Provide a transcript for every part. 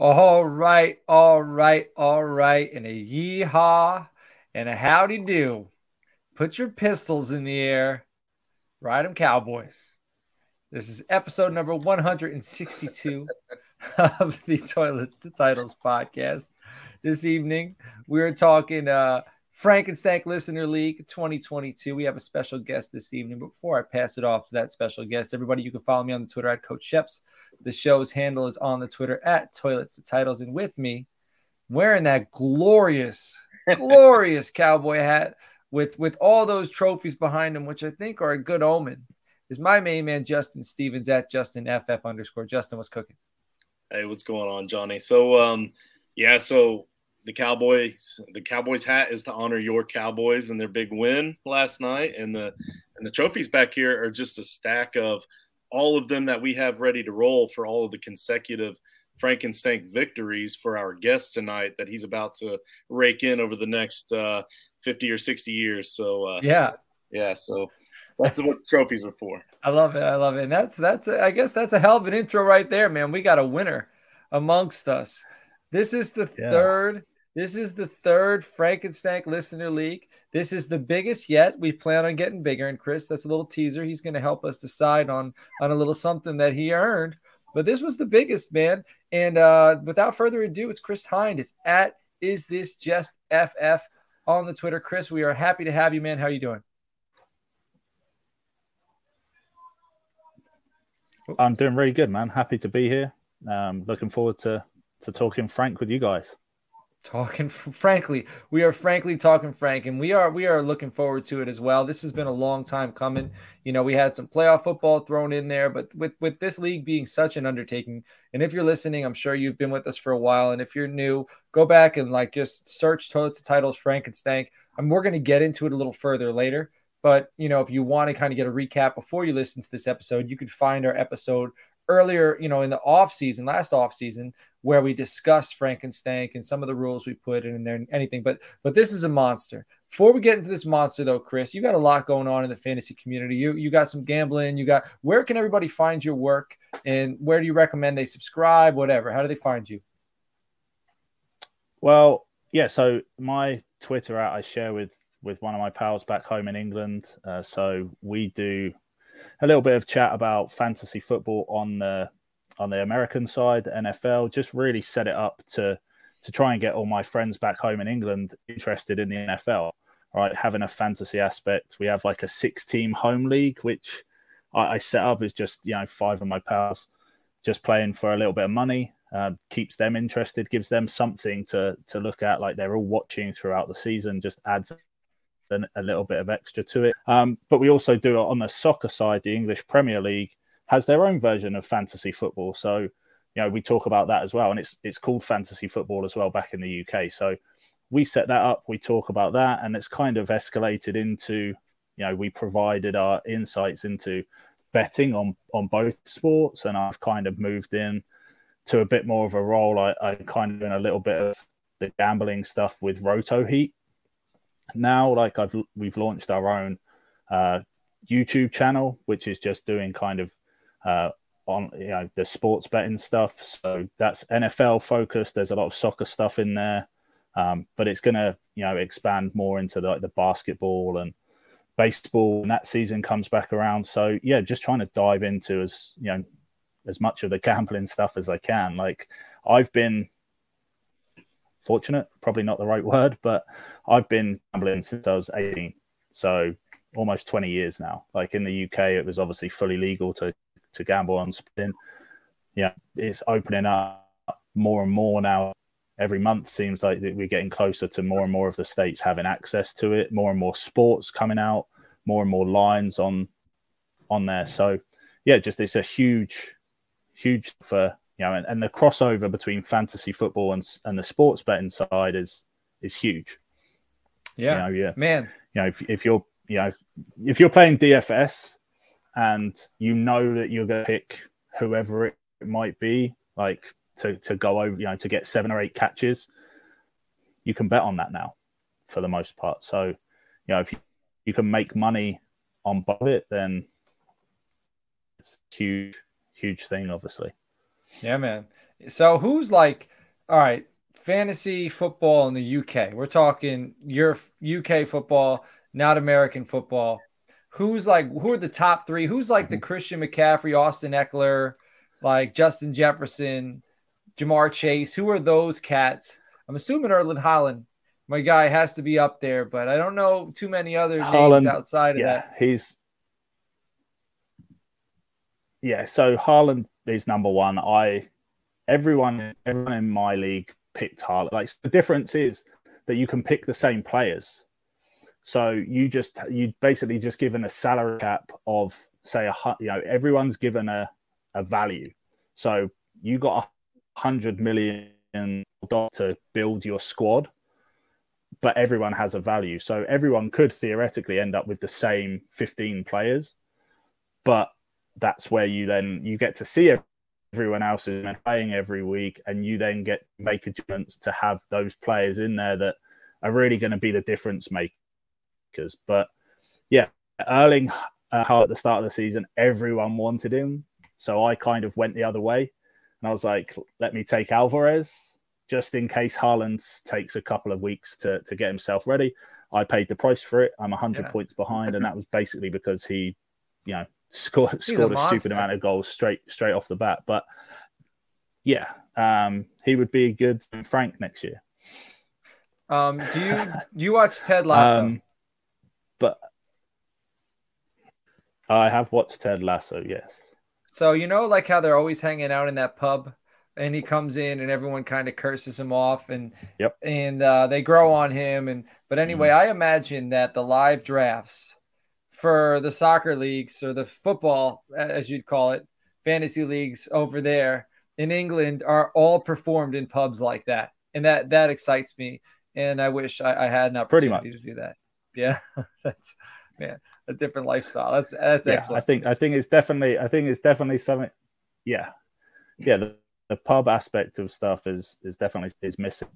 All right, all right, all right. And a yeehaw and a howdy do. Put your pistols in the air. Ride them, Cowboys. This is episode number 162 of the Toilets to Titles podcast. This evening, we're talking uh, Frankenstank Listener League 2022. We have a special guest this evening. But before I pass it off to that special guest, everybody, you can follow me on the Twitter at Coach Sheps. The show's handle is on the Twitter at Toilets to Titles. And with me, wearing that glorious, glorious cowboy hat with with all those trophies behind him, which I think are a good omen, is my main man Justin Stevens at Justin FF underscore. Justin, what's cooking? Hey, what's going on, Johnny? So, um, yeah, so the Cowboys, the Cowboys hat is to honor your Cowboys and their big win last night, and the and the trophies back here are just a stack of all of them that we have ready to roll for all of the consecutive Frankenstank victories for our guest tonight that he's about to rake in over the next uh, 50 or 60 years. So, uh, yeah. Yeah. So that's what the trophies are for. I love it. I love it. And that's, that's, I guess that's a hell of an intro right there, man. We got a winner amongst us. This is the yeah. third. This is the third Frankenstank Listener League. This is the biggest yet. We plan on getting bigger. And Chris, that's a little teaser. He's going to help us decide on on a little something that he earned. But this was the biggest, man. And uh, without further ado, it's Chris Hind. It's at is this just FF on the Twitter. Chris, we are happy to have you, man. How are you doing? I'm doing really good, man. Happy to be here. Um, looking forward to to talking Frank with you guys talking frankly we are frankly talking frank and we are we are looking forward to it as well. This has been a long time coming. You know we had some playoff football thrown in there but with with this league being such an undertaking and if you're listening i'm sure you've been with us for a while and if you're new go back and like just search toilets of titles frankenstank and we're going to get into it a little further later. But you know if you want to kind of get a recap before you listen to this episode you could find our episode earlier, you know, in the off season, last off season, where we discussed Frankenstank and some of the rules we put in there and anything. But but this is a monster. Before we get into this monster, though, Chris, you got a lot going on in the fantasy community. You you got some gambling. You got where can everybody find your work and where do you recommend they subscribe? Whatever. How do they find you? Well, yeah. So my Twitter out I share with with one of my pals back home in England. Uh, so we do a little bit of chat about fantasy football on the on the American side, NFL. Just really set it up to to try and get all my friends back home in England interested in the NFL. Right, having a fantasy aspect. We have like a six team home league, which I, I set up as just you know five of my pals just playing for a little bit of money. Uh, keeps them interested, gives them something to to look at. Like they're all watching throughout the season, just adds a little bit of extra to it. Um, but we also do it on the soccer side. The English Premier League has their own version of fantasy football. So, you know, we talk about that as well, and it's it's called fantasy football as well back in the UK. So, we set that up. We talk about that, and it's kind of escalated into, you know, we provided our insights into betting on on both sports, and I've kind of moved in to a bit more of a role. I, I kind of in a little bit of the gambling stuff with Roto Heat now like I've we've launched our own uh, YouTube channel, which is just doing kind of uh, on you know the sports betting stuff. So that's NFL focused. There's a lot of soccer stuff in there, um, but it's to you know expand more into the, like the basketball and baseball when that season comes back around. So yeah, just trying to dive into as you know as much of the gambling stuff as I can. Like I've been fortunate, probably not the right word, but I've been gambling since I was 18. So almost 20 years now. Like in the UK, it was obviously fully legal to, to gamble on spin. Yeah, it's opening up more and more now. Every month seems like we're getting closer to more and more of the states having access to it, more and more sports coming out, more and more lines on on there. So yeah, just it's a huge, huge for you know, and, and the crossover between fantasy football and and the sports betting side is is huge. Yeah, you know, yeah, man. You know, if, if you're you know if, if you're playing DFS and you know that you're going to pick whoever it might be, like to to go over, you know, to get seven or eight catches, you can bet on that now for the most part. So, you know, if you, you can make money on both it, then it's a huge, huge thing, obviously. Yeah, man. So who's like, all right, fantasy football in the UK? We're talking your UK football, not American football. Who's like, who are the top three? Who's like the mm-hmm. Christian McCaffrey, Austin Ekeler, like Justin Jefferson, Ja'Marr Chase? Who are those cats? I'm assuming Erling Haaland, my guy, has to be up there, but I don't know too many other Haaland, names outside of yeah, that. He's yeah, so Haaland is number one. I everyone everyone in my league picked Haaland. Like the difference is that you can pick the same players. So you just you basically just given a salary cap of say a you know everyone's given a a value. So you got a hundred million dollars to build your squad, but everyone has a value. So everyone could theoretically end up with the same fifteen players, but that's where you then you get to see everyone else is playing every week, and you then get make adjustments to have those players in there that are really going to be the difference makers. But yeah, Erling uh, at the start of the season, everyone wanted him, so I kind of went the other way, and I was like, let me take Alvarez just in case Haaland takes a couple of weeks to to get himself ready. I paid the price for it. I'm 100 yeah. points behind, and that was basically because he, you know, scored scored a, a stupid amount of goals straight straight off the bat. But yeah, um, he would be a good Frank next year. Um, do you do you watch Ted Lasso? Um, but I have watched Ted Lasso. Yes. So you know, like how they're always hanging out in that pub, and he comes in, and everyone kind of curses him off, and yep, and uh, they grow on him, and but anyway, mm-hmm. I imagine that the live drafts for the soccer leagues or the football, as you'd call it, fantasy leagues over there in England are all performed in pubs like that, and that that excites me. And I wish I, I had an opportunity to do that. Yeah, that's man a different lifestyle. That's that's yeah, excellent. I think I think it's definitely I think it's definitely something. Yeah, yeah. The, the pub aspect of stuff is is definitely is missing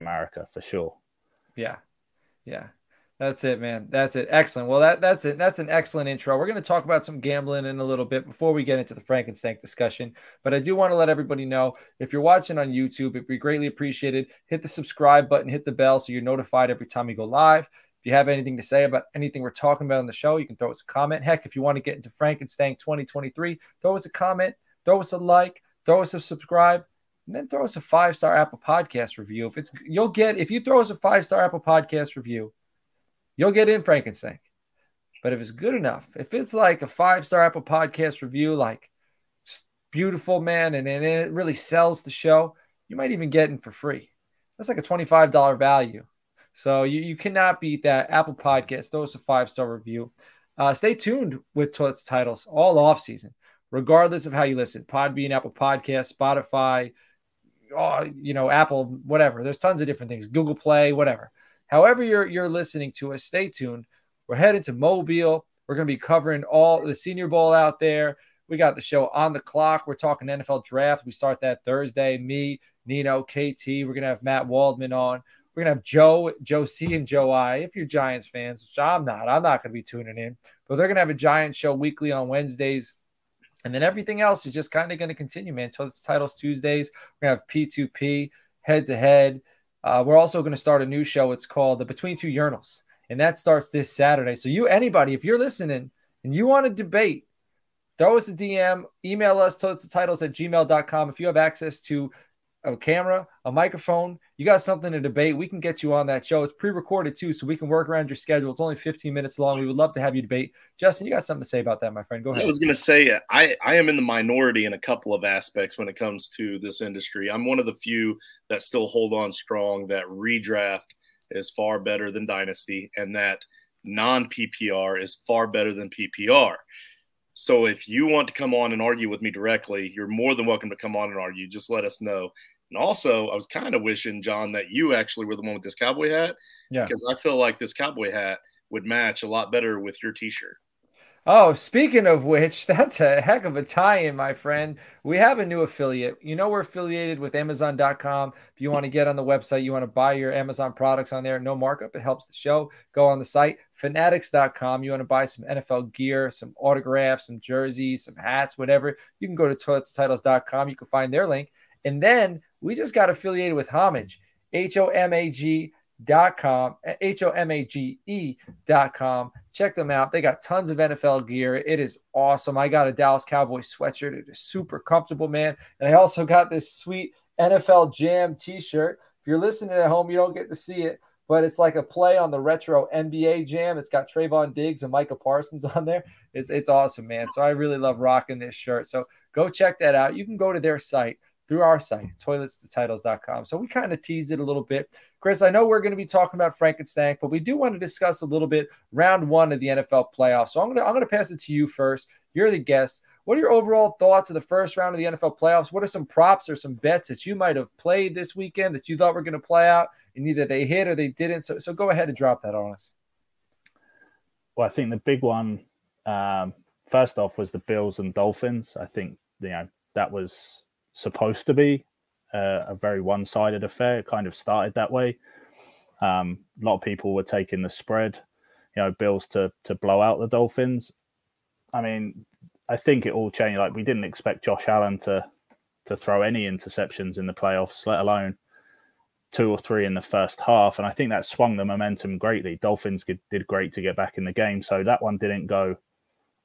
America for sure. Yeah, yeah. That's it, man. That's it. Excellent. Well, that that's it. That's an excellent intro. We're going to talk about some gambling in a little bit before we get into the Frankenstank discussion. But I do want to let everybody know if you're watching on YouTube, it'd be greatly appreciated. Hit the subscribe button, hit the bell so you're notified every time we go live. If you have anything to say about anything we're talking about on the show, you can throw us a comment. Heck, if you want to get into Frankenstank 2023, throw us a comment, throw us a like, throw us a subscribe, and then throw us a five star Apple Podcast review. If it's you'll get if you throw us a five star Apple Podcast review you'll get in Frankenstank. But if it's good enough, if it's like a five star Apple Podcast review, like beautiful, man, and, and it really sells the show, you might even get in for free. That's like a $25 value. So you, you cannot beat that. Apple Podcast, those a five star review. Uh, stay tuned with Toilets Titles all off season, regardless of how you listen. Podbean, Apple Podcast, Spotify, oh, you know, Apple, whatever. There's tons of different things. Google Play, whatever. However, you're you're listening to us, stay tuned. We're headed to Mobile. We're going to be covering all the Senior Bowl out there. We got the show on the clock. We're talking NFL draft. We start that Thursday. Me, Nino, KT. We're going to have Matt Waldman on. We're going to have Joe, Joe C, and Joe I. If you're Giants fans, which I'm not, I'm not going to be tuning in. But they're going to have a Giant show weekly on Wednesdays. And then everything else is just kind of going to continue, man, until it's titles Tuesdays. We're going to have P2P, head to head. Uh, we're also going to start a new show. It's called the Between Two Urinals, and that starts this Saturday. So you, anybody, if you're listening and you want to debate, throw us a DM, email us to titles at gmail.com. If you have access to a camera, a microphone, you got something to debate, we can get you on that show. It's pre-recorded too, so we can work around your schedule. It's only 15 minutes long. We would love to have you debate. Justin, you got something to say about that, my friend? Go ahead. I was going to say I I am in the minority in a couple of aspects when it comes to this industry. I'm one of the few that still hold on strong that redraft is far better than dynasty and that non PPR is far better than PPR. So if you want to come on and argue with me directly, you're more than welcome to come on and argue. Just let us know. And also, I was kind of wishing, John, that you actually were the one with this cowboy hat. Yeah. Because I feel like this cowboy hat would match a lot better with your t shirt. Oh, speaking of which, that's a heck of a tie in, my friend. We have a new affiliate. You know, we're affiliated with Amazon.com. If you want to get on the website, you want to buy your Amazon products on there, no markup. It helps the show. Go on the site, fanatics.com. You want to buy some NFL gear, some autographs, some jerseys, some hats, whatever. You can go to toiletstitles.com. You can find their link. And then we just got affiliated with Homage, H O M A G dot com h-o-m-a-g-e dot com check them out they got tons of nfl gear it is awesome i got a dallas cowboy sweatshirt it is super comfortable man and i also got this sweet nfl jam t-shirt if you're listening at home you don't get to see it but it's like a play on the retro NBA jam. It's got Trevon Diggs and Micah Parsons on there. It's, it's awesome, man. So I really love rocking this shirt. So go check that out. You can go to their site, through our site, toiletstotitles.com. So we kind of teased it a little bit. Chris, I know we're going to be talking about Frankenstank, but we do want to discuss a little bit round one of the NFL playoffs. So I'm going to I'm going to pass it to you first. You're the guest. What are your overall thoughts of the first round of the NFL playoffs? What are some props or some bets that you might have played this weekend that you thought were going to play out and either they hit or they didn't? So so go ahead and drop that on us. Well, I think the big one um, first off was the Bills and Dolphins. I think you know that was supposed to be uh, a very one sided affair. It kind of started that way. Um, a lot of people were taking the spread, you know, Bills to to blow out the Dolphins. I mean, I think it all changed. Like we didn't expect Josh Allen to to throw any interceptions in the playoffs, let alone two or three in the first half. And I think that swung the momentum greatly. Dolphins did great to get back in the game, so that one didn't go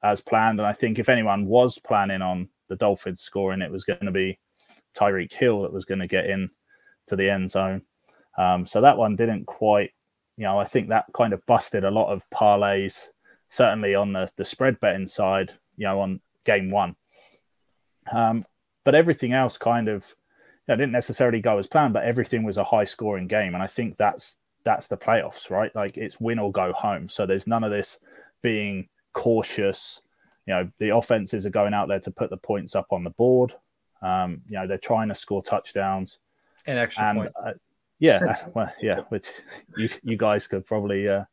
as planned. And I think if anyone was planning on the Dolphins scoring, it was going to be Tyreek Hill that was going to get in to the end zone. Um, so that one didn't quite, you know, I think that kind of busted a lot of parlays, certainly on the, the spread betting side, you know, on game one. Um, but everything else kind of, you know, didn't necessarily go as planned, but everything was a high scoring game. And I think that's, that's the playoffs, right? Like it's win or go home. So there's none of this being cautious, you know the offenses are going out there to put the points up on the board. Um, you know they're trying to score touchdowns and extra and, points. Uh, yeah, well, yeah, which you you guys could probably. Uh,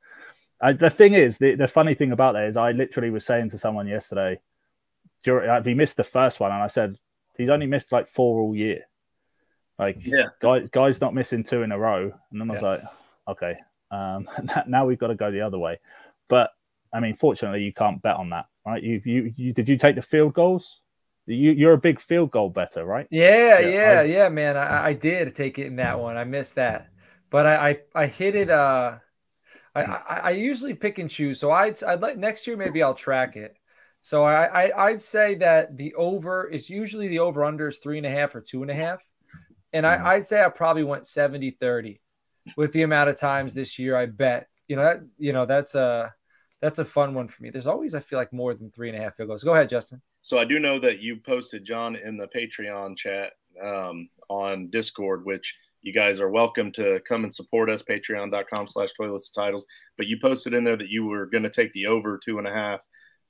I, the thing is, the, the funny thing about that is, I literally was saying to someone yesterday, during, he missed the first one, and I said he's only missed like four all year. Like, yeah, guy, guy's not missing two in a row, and then I was yeah. like, okay, um, now we've got to go the other way. But I mean, fortunately, you can't bet on that right? You, you, you did you take the field goals? You, you're a big field goal better, right? Yeah, yeah, yeah, I, yeah man. I, I did take it in that one. I missed that, but I, I, I hit it. Uh, I, I, I usually pick and choose. So I'd, I'd like next year maybe I'll track it. So I, I I'd say that the over is usually the over under is three and a half or two and a half, and I, mm-hmm. I'd say I probably went 70 30 with the amount of times this year I bet. You know that you know that's a that's a fun one for me. There's always, I feel like, more than three and a half field goals. Go ahead, Justin. So I do know that you posted John in the Patreon chat um, on Discord, which you guys are welcome to come and support us. Patreon.com slash toilets titles. But you posted in there that you were going to take the over two and a half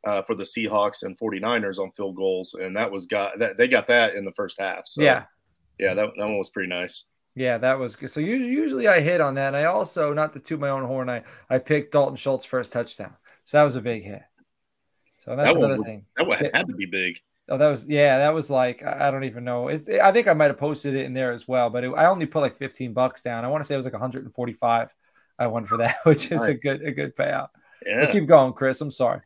uh, for the Seahawks and 49ers on field goals. And that was got that they got that in the first half. So yeah. Yeah, that, that one was pretty nice. Yeah, that was good. So usually I hit on that. And I also, not to toot my own horn, I, I picked Dalton Schultz first touchdown. So that was a big hit. So that's that another thing. That one had to be big. Oh, that was yeah. That was like I don't even know. It, I think I might have posted it in there as well, but it, I only put like fifteen bucks down. I want to say it was like one hundred and forty-five. I won for that, which is nice. a good a good payout. Yeah. But keep going, Chris. I'm sorry.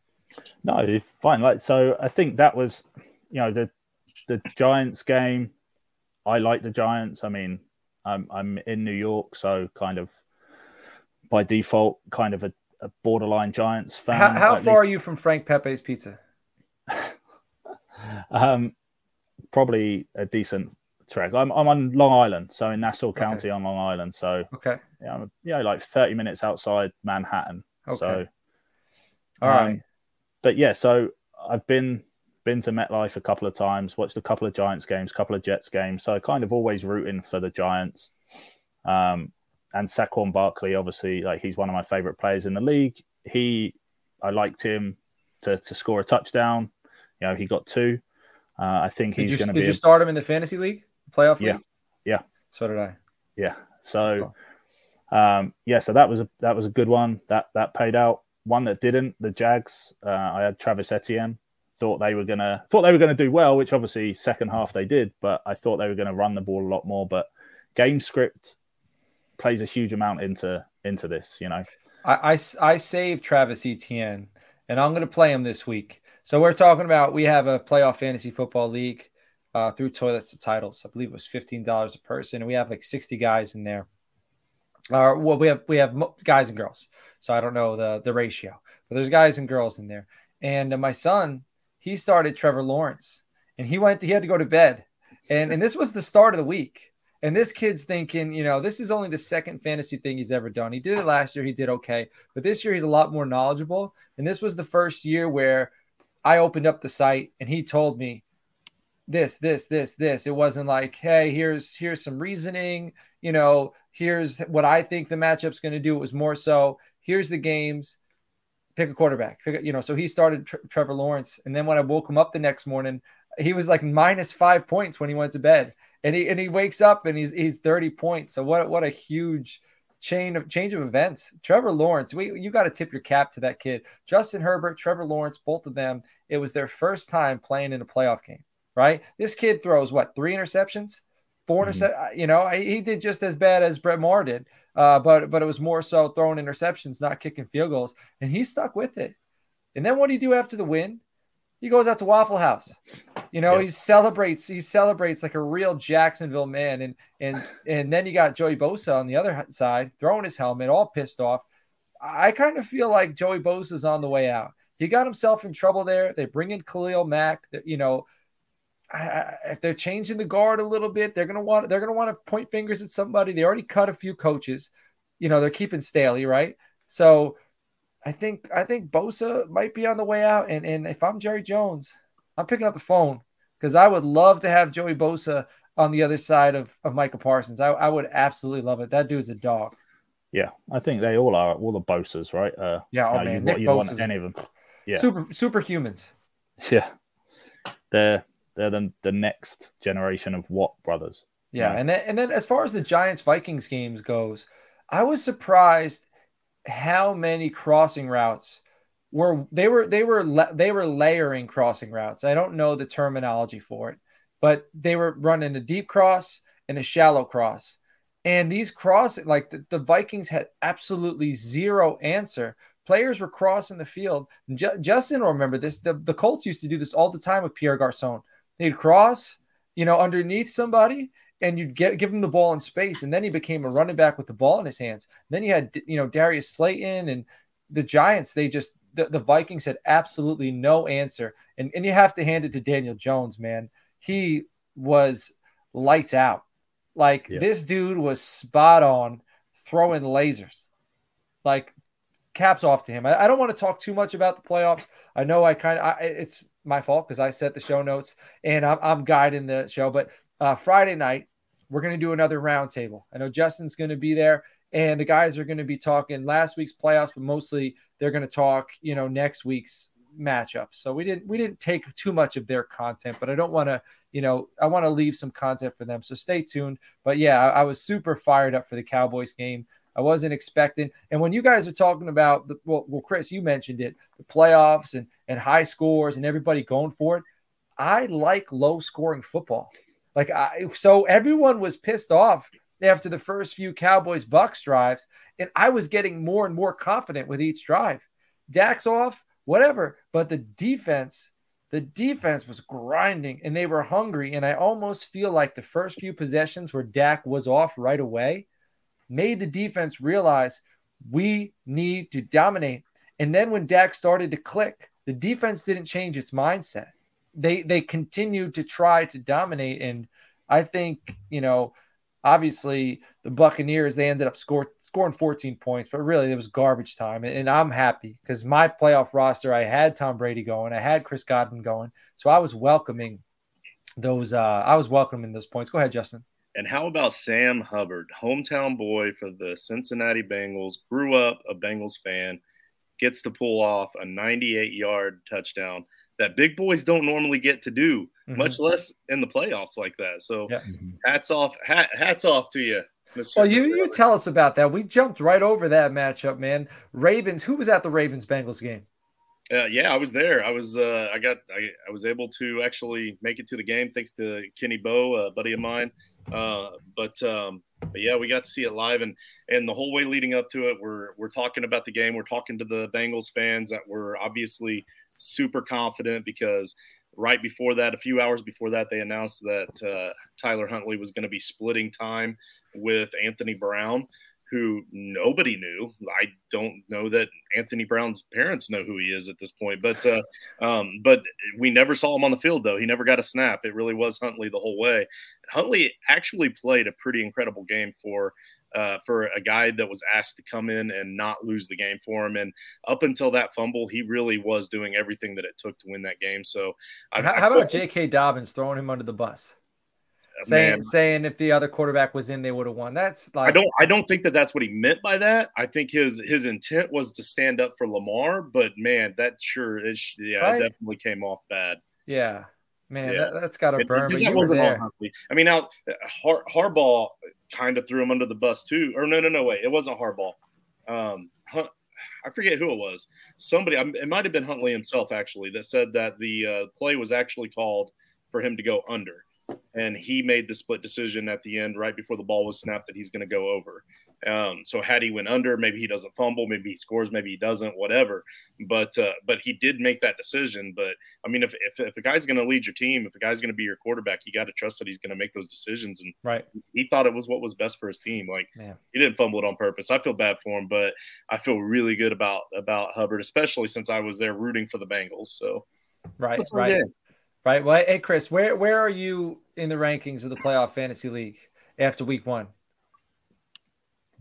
No, you're fine. Like so, I think that was you know the the Giants game. I like the Giants. I mean, I'm I'm in New York, so kind of by default, kind of a, a borderline Giants fan. How, how far least. are you from Frank Pepe's Pizza? um, probably a decent trek. I'm I'm on Long Island, so in Nassau County okay. on Long Island. So okay, yeah, I'm, yeah, like 30 minutes outside Manhattan. Okay. So, all um, right. But yeah, so I've been been to MetLife a couple of times, watched a couple of Giants games, a couple of Jets games. So kind of always rooting for the Giants. Um, and Saquon Barkley, obviously, like he's one of my favorite players in the league. He, I liked him to, to score a touchdown. You know, he got two. Uh, I think he's going to be. Did you start him in the fantasy league, playoff yeah, league? Yeah, so did I. Yeah, so, um, yeah, so that was a that was a good one. That that paid out. one that didn't, the Jags. Uh, I had Travis Etienne. Thought they were gonna thought they were gonna do well, which obviously second half they did, but I thought they were gonna run the ball a lot more. But game script plays a huge amount into into this, you know. I, I, I saved Travis Etienne, and I'm to play him this week. So we're talking about we have a playoff fantasy football league uh, through Toilets to Titles. I believe it was fifteen dollars a person, and we have like sixty guys in there. Uh, well, we have we have guys and girls, so I don't know the the ratio, but there's guys and girls in there. And my son, he started Trevor Lawrence, and he went he had to go to bed, and and this was the start of the week. And this kid's thinking, you know, this is only the second fantasy thing he's ever done. He did it last year, he did okay, but this year he's a lot more knowledgeable. And this was the first year where I opened up the site and he told me this, this, this, this. It wasn't like, hey, here's here's some reasoning, you know, here's what I think the matchup's going to do. It was more so, here's the games, pick a quarterback. Pick a, you know, so he started Tre- Trevor Lawrence, and then when I woke him up the next morning, he was like minus five points when he went to bed and he and he wakes up and he's he's 30 points. So what what a huge chain of change of events. Trevor Lawrence, we you got to tip your cap to that kid. Justin Herbert, Trevor Lawrence, both of them. It was their first time playing in a playoff game, right? This kid throws what three interceptions, 4 mm-hmm. interceptions. You know, he did just as bad as Brett Maher did, uh, but but it was more so throwing interceptions, not kicking field goals, and he stuck with it. And then what do you do after the win? He goes out to Waffle House. You know, he celebrates. He celebrates like a real Jacksonville man. And and and then you got Joey Bosa on the other side, throwing his helmet, all pissed off. I kind of feel like Joey Bosa's on the way out. He got himself in trouble there. They bring in Khalil Mack. You know, if they're changing the guard a little bit, they're gonna want they're gonna want to point fingers at somebody. They already cut a few coaches. You know, they're keeping Staley, right? So I think I think Bosa might be on the way out. And and if I'm Jerry Jones, I'm picking up the phone because I would love to have Joey Bosa on the other side of, of Micah Parsons. I, I would absolutely love it. That dude's a dog. Yeah, I think they all are all the Bosas, right? Uh, yeah, oh, man. You, you want any of them. Yeah, super superhumans. Yeah, they're they're the, the next generation of Watt brothers. Yeah, and then and then as far as the Giants Vikings games goes, I was surprised how many crossing routes were they were they were they were layering crossing routes. I don't know the terminology for it, but they were running a deep cross and a shallow cross. And these cross like the, the Vikings had absolutely zero answer. Players were crossing the field. J- Justin will remember this. The, the Colts used to do this all the time with Pierre Garcon. They'd cross, you know, underneath somebody, and you'd get give him the ball in space, and then he became a running back with the ball in his hands. Then you had you know Darius Slayton and the Giants. They just the, the Vikings had absolutely no answer, and and you have to hand it to Daniel Jones, man. He was lights out. Like yeah. this dude was spot on throwing lasers. Like caps off to him. I, I don't want to talk too much about the playoffs. I know I kind of it's my fault because I set the show notes and I'm, I'm guiding the show. But uh, Friday night, we're going to do another roundtable. I know Justin's going to be there, and the guys are going to be talking last week's playoffs, but mostly they're going to talk, you know, next week's matchup. So we didn't we didn't take too much of their content, but I don't want to, you know, I want to leave some content for them. So stay tuned. But yeah, I, I, was super fired up for the Cowboys game. I wasn't expecting. And when you guys are talking about the well, well, Chris, you mentioned it, the playoffs and and high scores and everybody going for it. I like low scoring football. Like I, so everyone was pissed off after the first few Cowboys Bucks drives, and I was getting more and more confident with each drive. Dak's off, whatever, but the defense, the defense was grinding and they were hungry. And I almost feel like the first few possessions where Dak was off right away made the defense realize we need to dominate. And then when Dak started to click, the defense didn't change its mindset they they continued to try to dominate, and I think you know obviously the Buccaneers they ended up score, scoring 14 points, but really it was garbage time. And, I'm happy because my playoff roster, I had Tom Brady going, I had Chris Godwin going, so I was welcoming those. Uh, I was welcoming those points. Go ahead, Justin. And how about Sam Hubbard, hometown boy for the Cincinnati Bengals, grew up a Bengals fan, gets to pull off a 98 yard touchdown that big boys don't normally get to do, mm-hmm. much less in the playoffs like that. So, yeah. hats off, hat, hats off to you. Mr. Well, you you tell us about that. We jumped right over that matchup, man. Ravens. Who was at the Ravens Bengals game? Uh, yeah, I was there. I was uh, I got I, I was able to actually make it to the game thanks to Kenny Bow, a buddy of mine. Uh, but um, but yeah, we got to see it live, and and the whole way leading up to it, we're we're talking about the game. We're talking to the Bengals fans that were obviously super confident because right before that, a few hours before that, they announced that uh, Tyler Huntley was going to be splitting time with Anthony Brown who nobody knew. I don't know that Anthony Brown's parents know who he is at this point, but uh, um, but we never saw him on the field though. He never got a snap. It really was Huntley the whole way. Huntley actually played a pretty incredible game for uh, for a guy that was asked to come in and not lose the game for him. And up until that fumble, he really was doing everything that it took to win that game. So, how, I, how about J.K. Dobbins throwing him under the bus? Saying man. saying if the other quarterback was in, they would have won. That's like I don't I don't think that that's what he meant by that. I think his his intent was to stand up for Lamar, but man, that sure is yeah, right? it definitely came off bad. Yeah. Man, yeah. that, has got to burn. But that wasn't there. I mean, now Har- Harbaugh kind of threw him under the bus too. Or no, no, no, wait, it wasn't Harbaugh. Um, I forget who it was. Somebody, it might have been Huntley himself actually, that said that the uh, play was actually called for him to go under and he made the split decision at the end, right before the ball was snapped, that he's going to go over. Um, so had he went under, maybe he doesn't fumble, maybe he scores, maybe he doesn't, whatever. But uh, but he did make that decision. But I mean, if if, if a guy's going to lead your team, if a guy's going to be your quarterback, you got to trust that he's going to make those decisions. And right, he thought it was what was best for his team. Like yeah. he didn't fumble it on purpose. I feel bad for him, but I feel really good about about Hubbard, especially since I was there rooting for the Bengals. So right, right. Right. Well, hey Chris, where where are you in the rankings of the playoff fantasy league after week one?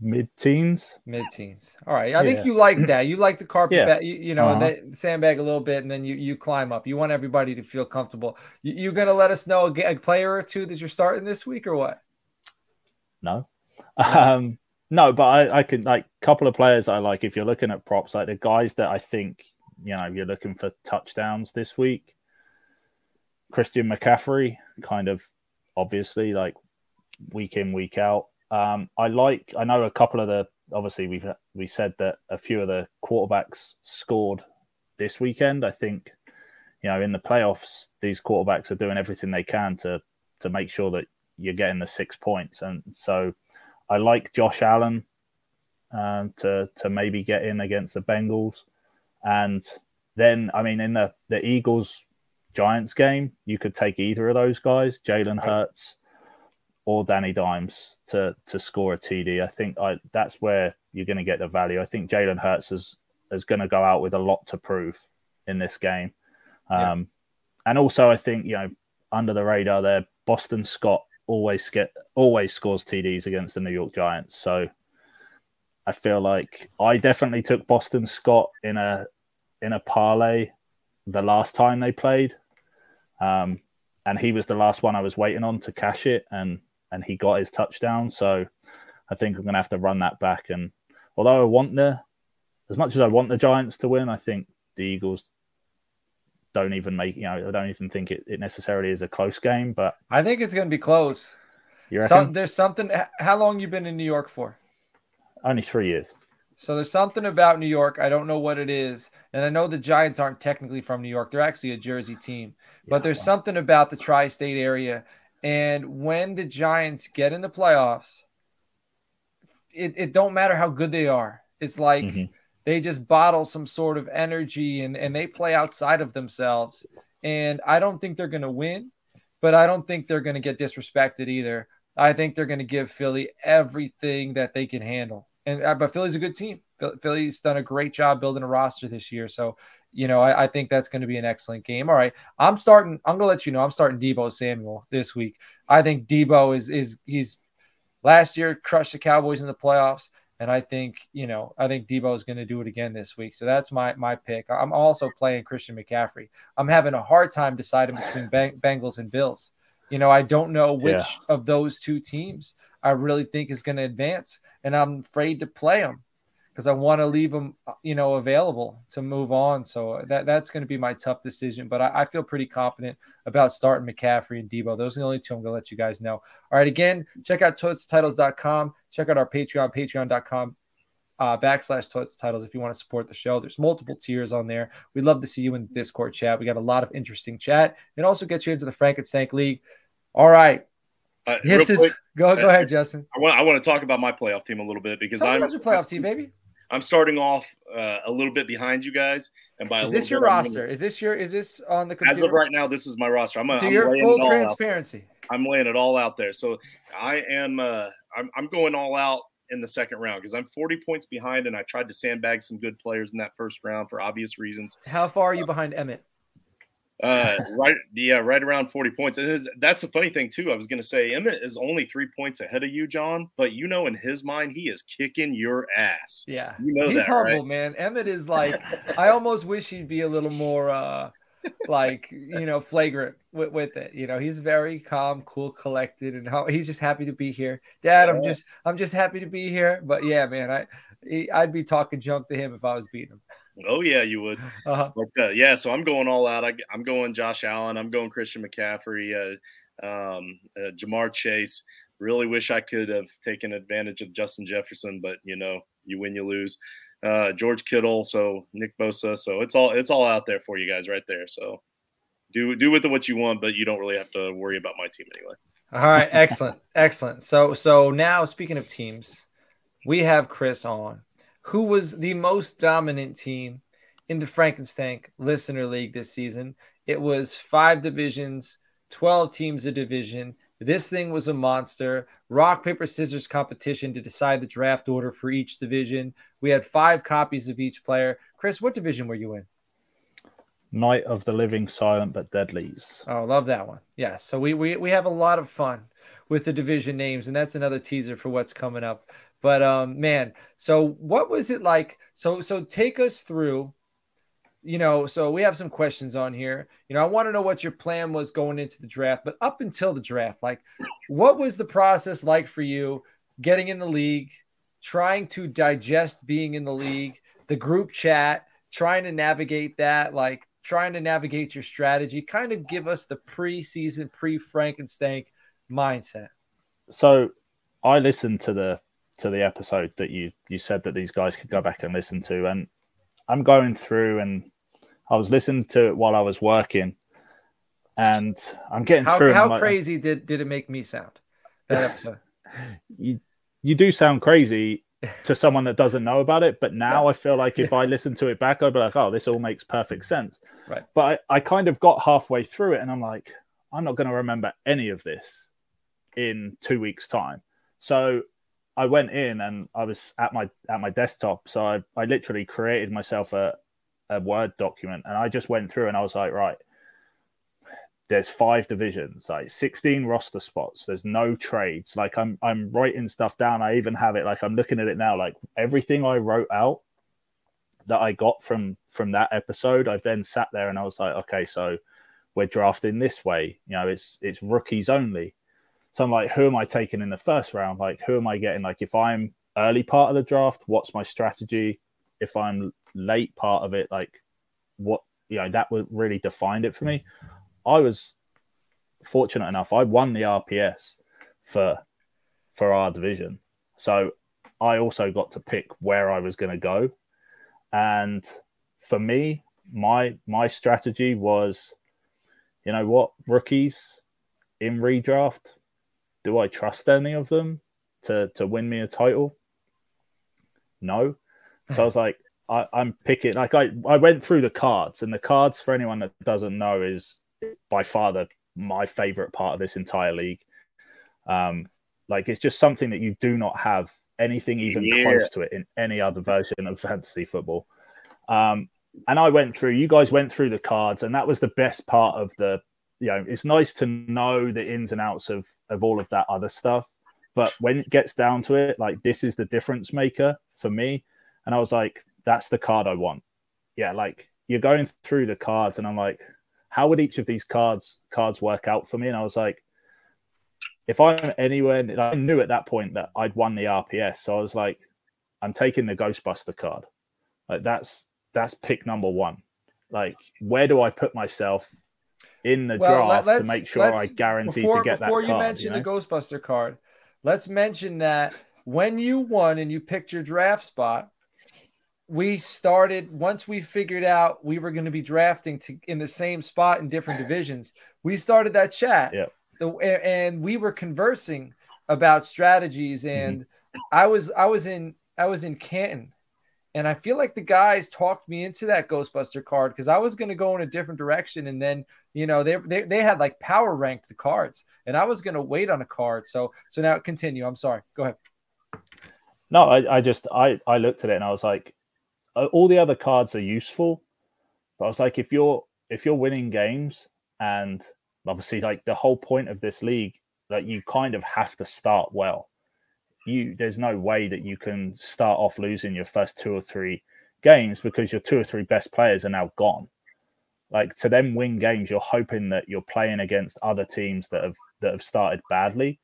Mid teens. Mid teens. All right. I yeah. think you like that. You like the carpet, yeah. you, you, know, uh-huh. sandbag a little bit, and then you you climb up. You want everybody to feel comfortable. You, you gonna let us know a, a, player or two that you're starting this week, or what? No. Um, no, but I, I can like a couple of players I like. If you're looking at props, like the guys that I think you know you're looking for touchdowns this week. Christian McCaffrey, kind of obviously like week in week out. Um, I like. I know a couple of the. Obviously, we've we said that a few of the quarterbacks scored this weekend. I think, you know, in the playoffs, these quarterbacks are doing everything they can to to make sure that you're getting the six points. And so, I like Josh Allen um, to to maybe get in against the Bengals, and then I mean in the the Eagles Giants game, you could take either of those guys, Jalen Hurts or Danny Dimes, to to score a TD. I think I, that's where you're going to get the value. I think Jalen Hurts is is going to go out with a lot to prove in this game, um, yeah. and also I think you know under the radar there, Boston Scott always get always scores TDs against the New York Giants. So I feel like I definitely took Boston Scott in a in a parlay the last time they played. Um, and he was the last one I was waiting on to cash it, and and he got his touchdown. So I think I'm going to have to run that back. And although I want the, as much as I want the Giants to win, I think the Eagles don't even make you know I don't even think it, it necessarily is a close game. But I think it's going to be close. Some, there's something. How long you been in New York for? Only three years. So there's something about New York. I don't know what it is. And I know the Giants aren't technically from New York. They're actually a Jersey team. Yeah, but there's wow. something about the tri state area. And when the Giants get in the playoffs, it, it don't matter how good they are. It's like mm-hmm. they just bottle some sort of energy and, and they play outside of themselves. And I don't think they're going to win, but I don't think they're going to get disrespected either. I think they're going to give Philly everything that they can handle and uh, but Philly's a good team. Philly's done a great job building a roster this year. So, you know, I, I think that's going to be an excellent game. All right. I'm starting, I'm gonna let you know I'm starting Deebo Samuel this week. I think Deebo is is he's last year crushed the Cowboys in the playoffs. And I think, you know, I think Deebo is going to do it again this week. So that's my my pick. I'm also playing Christian McCaffrey. I'm having a hard time deciding between Bang- Bengals and Bills. You know, I don't know which yeah. of those two teams I really think is going to advance, and I'm afraid to play them because I want to leave him, uh, you know, available to move on. So that that's going to be my tough decision. But I, I, feel pretty confident about starting McCaffrey and Deebo. Those are the only two I'm going to let you guys know. All right, again, check out toitstitles.com. Check out our Patreon, patreon.com uh, backslash toits titles if you want to support the show. There's multiple tiers on there. We'd love to see you in the Discord chat. We got a lot of interesting chat. It also gets you into the Frankenstank League. All right. Uh, this is quick, go go uh, ahead, Justin. I want I want to talk about my playoff team a little bit because Tell I'm your playoff team, baby. I'm starting off uh, a little bit behind you guys, and by is this your roster? Gonna, is this your is this on the computer? As of right now, this is my roster. I'm so I'm you're full transparency. I'm laying it all out there. So I am uh, I'm I'm going all out in the second round because I'm 40 points behind, and I tried to sandbag some good players in that first round for obvious reasons. How far are you behind Emmett? Uh, right, yeah, right around 40 points. And that's the funny thing too. I was going to say Emmett is only three points ahead of you, John. But you know, in his mind, he is kicking your ass. Yeah, you know he's that, humble, right? man. Emmett is like, I almost wish he'd be a little more, uh, like you know, flagrant with, with it. You know, he's very calm, cool, collected, and how he's just happy to be here. Dad. I'm just, I'm just happy to be here. But yeah, man, I, I'd be talking junk to him if I was beating him. Oh yeah, you would. Uh-huh. But uh, yeah, so I'm going all out. I, am going Josh Allen. I'm going Christian McCaffrey. Uh, um, uh, Ja'Marr Chase. Really wish I could have taken advantage of Justin Jefferson, but you know, you win, you lose. Uh, George Kittle, so Nick Bosa. So it's all it's all out there for you guys right there. So do do with it what you want, but you don't really have to worry about my team anyway. All right, excellent, excellent. So so now speaking of teams, we have Chris on who was the most dominant team in the Frankenstank Listener League this season. It was five divisions, 12 teams a division. This thing was a monster. Rock, paper, scissors competition to decide the draft order for each division. We had five copies of each player. Chris, what division were you in? Night of the Living Silent but Deadlies. Oh, love that one. Yeah. So we, we we have a lot of fun with the division names, and that's another teaser for what's coming up. But um, man, so what was it like? So so take us through. You know, so we have some questions on here. You know, I want to know what your plan was going into the draft, but up until the draft, like, what was the process like for you getting in the league, trying to digest being in the league, the group chat, trying to navigate that, like trying to navigate your strategy? Kind of give us the preseason, pre Frankenstank mindset. So I listened to the to the episode that you you said that these guys could go back and listen to, and I'm going through and I was listening to it while I was working, and I'm getting how, through. How like, crazy did did it make me sound? That episode. you you do sound crazy to someone that doesn't know about it, but now I feel like if I listen to it back, I'd be like, oh, this all makes perfect sense. Right. But I, I kind of got halfway through it, and I'm like, I'm not going to remember any of this in two weeks' time. So I went in and I was at my at my desktop, so I, I literally created myself a, a Word document and I just went through and I was like, right, there's five divisions, like 16 roster spots. There's no trades. Like I'm I'm writing stuff down. I even have it like I'm looking at it now. Like everything I wrote out that I got from from that episode, I've then sat there and I was like, okay, so we're drafting this way. You know, it's it's rookies only. So I'm like, who am I taking in the first round? Like, who am I getting? Like, if I'm early part of the draft, what's my strategy? If I'm late part of it, like, what, you know, that would really defined it for me. I was fortunate enough, I won the RPS for for our division. So I also got to pick where I was going to go. And for me, my my strategy was, you know what, rookies in redraft, do I trust any of them to to win me a title? No. So I was like, I, am picking like I, I went through the cards, and the cards for anyone that doesn't know is by far the my favorite part of this entire league. Um, like it's just something that you do not have anything even yeah. close to it in any other version of fantasy football. Um, and I went through, you guys went through the cards, and that was the best part of the you know, it's nice to know the ins and outs of of all of that other stuff. But when it gets down to it, like this is the difference maker for me. And I was like, that's the card I want. Yeah, like you're going through the cards, and I'm like, how would each of these cards cards work out for me? And I was like, if I'm anywhere, I knew at that point that I'd won the RPS. So I was like, I'm taking the Ghostbuster card. Like that's that's pick number one. Like where do I put myself in the well, draft let, to make sure I guarantee before, to get that Before you mention you know? the Ghostbuster card, let's mention that when you won and you picked your draft spot, we started once we figured out we were going to be drafting to, in the same spot in different divisions. We started that chat, yeah. The, and we were conversing about strategies. Mm-hmm. And mm-hmm. I was I was in I was in Canton, and I feel like the guys talked me into that Ghostbuster card because I was going to go in a different direction, and then you know they, they they had like power ranked the cards, and I was going to wait on a card. So so now continue. I'm sorry. Go ahead. No, I, I just I I looked at it and I was like, uh, all the other cards are useful, but I was like, if you're if you're winning games and obviously like the whole point of this league, that you kind of have to start well. You there's no way that you can start off losing your first two or three games because your two or three best players are now gone. Like to then win games, you're hoping that you're playing against other teams that have that have started badly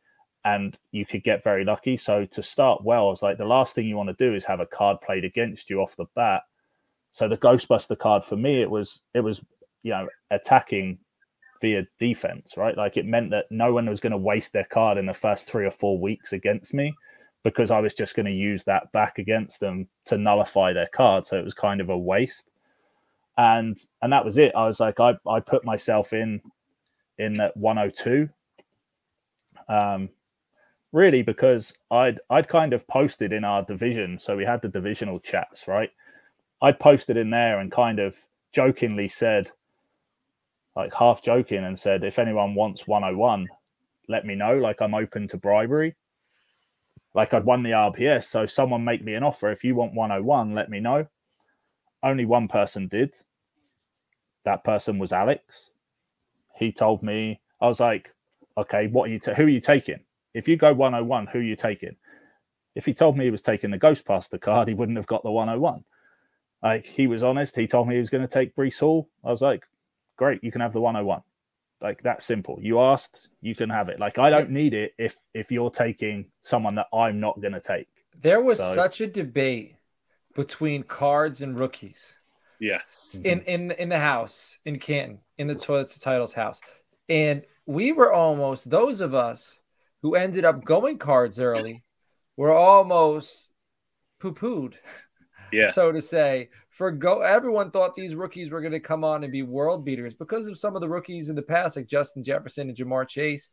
and you could get very lucky. So to start well, it's like the last thing you want to do is have a card played against you off the bat. So the Ghostbuster card for me, it was it was you know attacking via defense, right? Like it meant that no one was going to waste their card in the first three or four weeks against me because I was just going to use that back against them to nullify their card. So it was kind of a waste. And and that was it. I was like, I, I put myself in in at 102. Um, really because I'd I'd kind of posted in our division, so we had the divisional chats, right? I posted in there and kind of jokingly said, like half joking, and said, if anyone wants 101, let me know. Like I'm open to bribery. Like I'd won the RPS, so someone make me an offer. If you want 101, let me know. Only one person did. That person was Alex. He told me, I was like, okay, what are you, who are you taking? If you go 101, who are you taking? If he told me he was taking the Ghostbuster card, he wouldn't have got the 101. Like he was honest. He told me he was going to take Breece Hall. I was like, great, you can have the 101. Like that's simple. You asked, you can have it. Like I don't need it if if you're taking someone that I'm not going to take. There was so, such a debate between cards and rookies. Yeah. Mm-hmm. In in in the house in Canton, in the toilets to titles house. And we were almost those of us who ended up going cards early were almost poo pooed, yeah. so to say. For go, everyone thought these rookies were going to come on and be world beaters because of some of the rookies in the past, like Justin Jefferson and Ja'Marr Chase.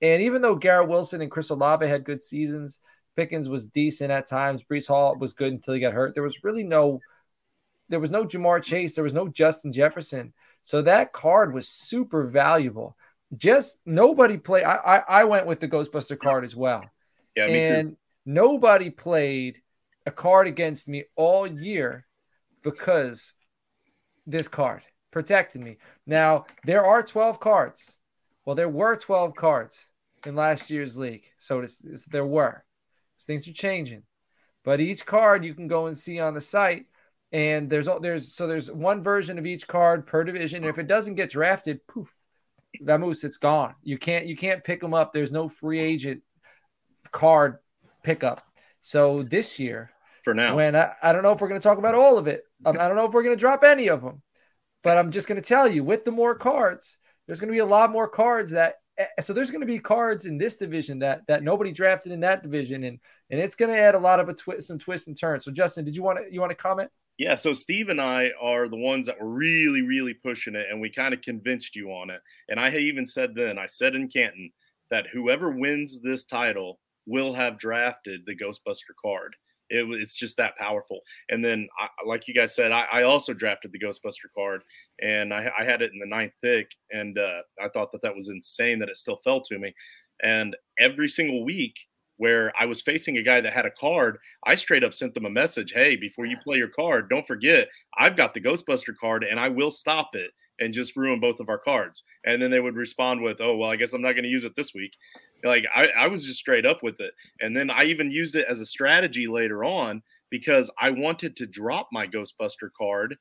And even though Garrett Wilson and Chris Olave had good seasons, Pickens was decent at times. Breece Hall was good until he got hurt. There was really no, there was no Ja'Marr Chase. There was no Justin Jefferson. So that card was super valuable just nobody played. I, I, I went with the Ghostbuster card as well. Yeah, and too. nobody played a card against me all year because this card protected me. Now there are 12 cards. Well, there were 12 cards in last year's league. So it's, it's, there were. Things are changing. But each card you can go and see on the site. And there's there's so there's one version of each card per division. And if it doesn't get drafted, poof, Vamoose, it's gone. You can't you can't pick them up. There's no free agent card pickup. So this year, for now, when I, I don't know if we're going to talk about all of it. I don't know if we're going to drop any of them, but I'm just going to tell you with the more cards, there's going to be a lot more cards that. Eh, so there's going to be cards in this division that that nobody drafted in that division, and and it's going to add a lot of a twist, some twists and turns. So Justin, did you want to you want to comment? Yeah, so Steve and I are the ones that were really, really pushing it, and we kind of convinced you on it. And I even said then, I said in Canton that whoever wins this title will have drafted the Ghostbuster card. It, it's just that powerful. And then, I, like you guys said, I, I, also drafted the Ghostbuster card, and I, I had it in the ninth pick, and uh, I thought that that was insane that it still fell to me. And every single week, where I was facing a guy that had a card, I straight up sent them a message Hey, before you play your card, don't forget, I've got the Ghostbuster card and I will stop it and just ruin both of our cards. And then they would respond with, Oh, well, I guess I'm not going to use it this week. Like I, I was just straight up with it. And then I even used it as a strategy later on because I wanted to drop my Ghostbuster card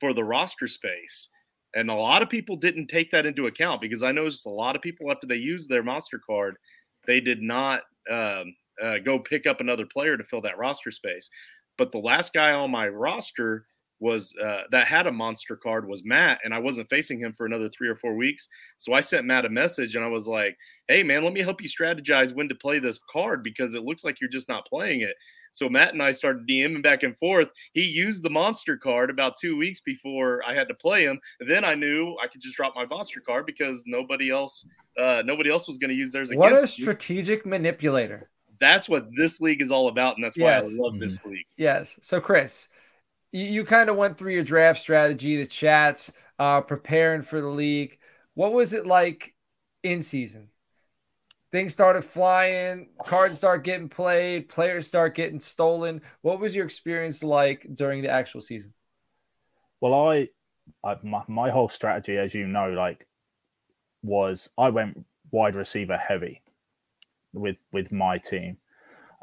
for the roster space. And a lot of people didn't take that into account because I noticed a lot of people after they used their monster card, they did not um, uh, go pick up another player to fill that roster space. But the last guy on my roster was uh, that had a monster card was Matt, and I wasn't facing him for another three or four weeks. So I sent Matt a message and I was like, "Hey man, let me help you strategize when to play this card because it looks like you're just not playing it." So Matt and I started DMing back and forth. He used the monster card about two weeks before I had to play him. Then I knew I could just drop my monster card because nobody else, uh, nobody else was going to use theirs. What a strategic me. manipulator! That's what this league is all about, and that's why yes. I love this mm-hmm. league. Yes. So Chris, you, you kind of went through your draft strategy, the chats, uh, preparing for the league. What was it like in season? Things started flying, cards start getting played, players start getting stolen. What was your experience like during the actual season? Well, I, I my, my whole strategy, as you know, like was I went wide receiver heavy with with my team.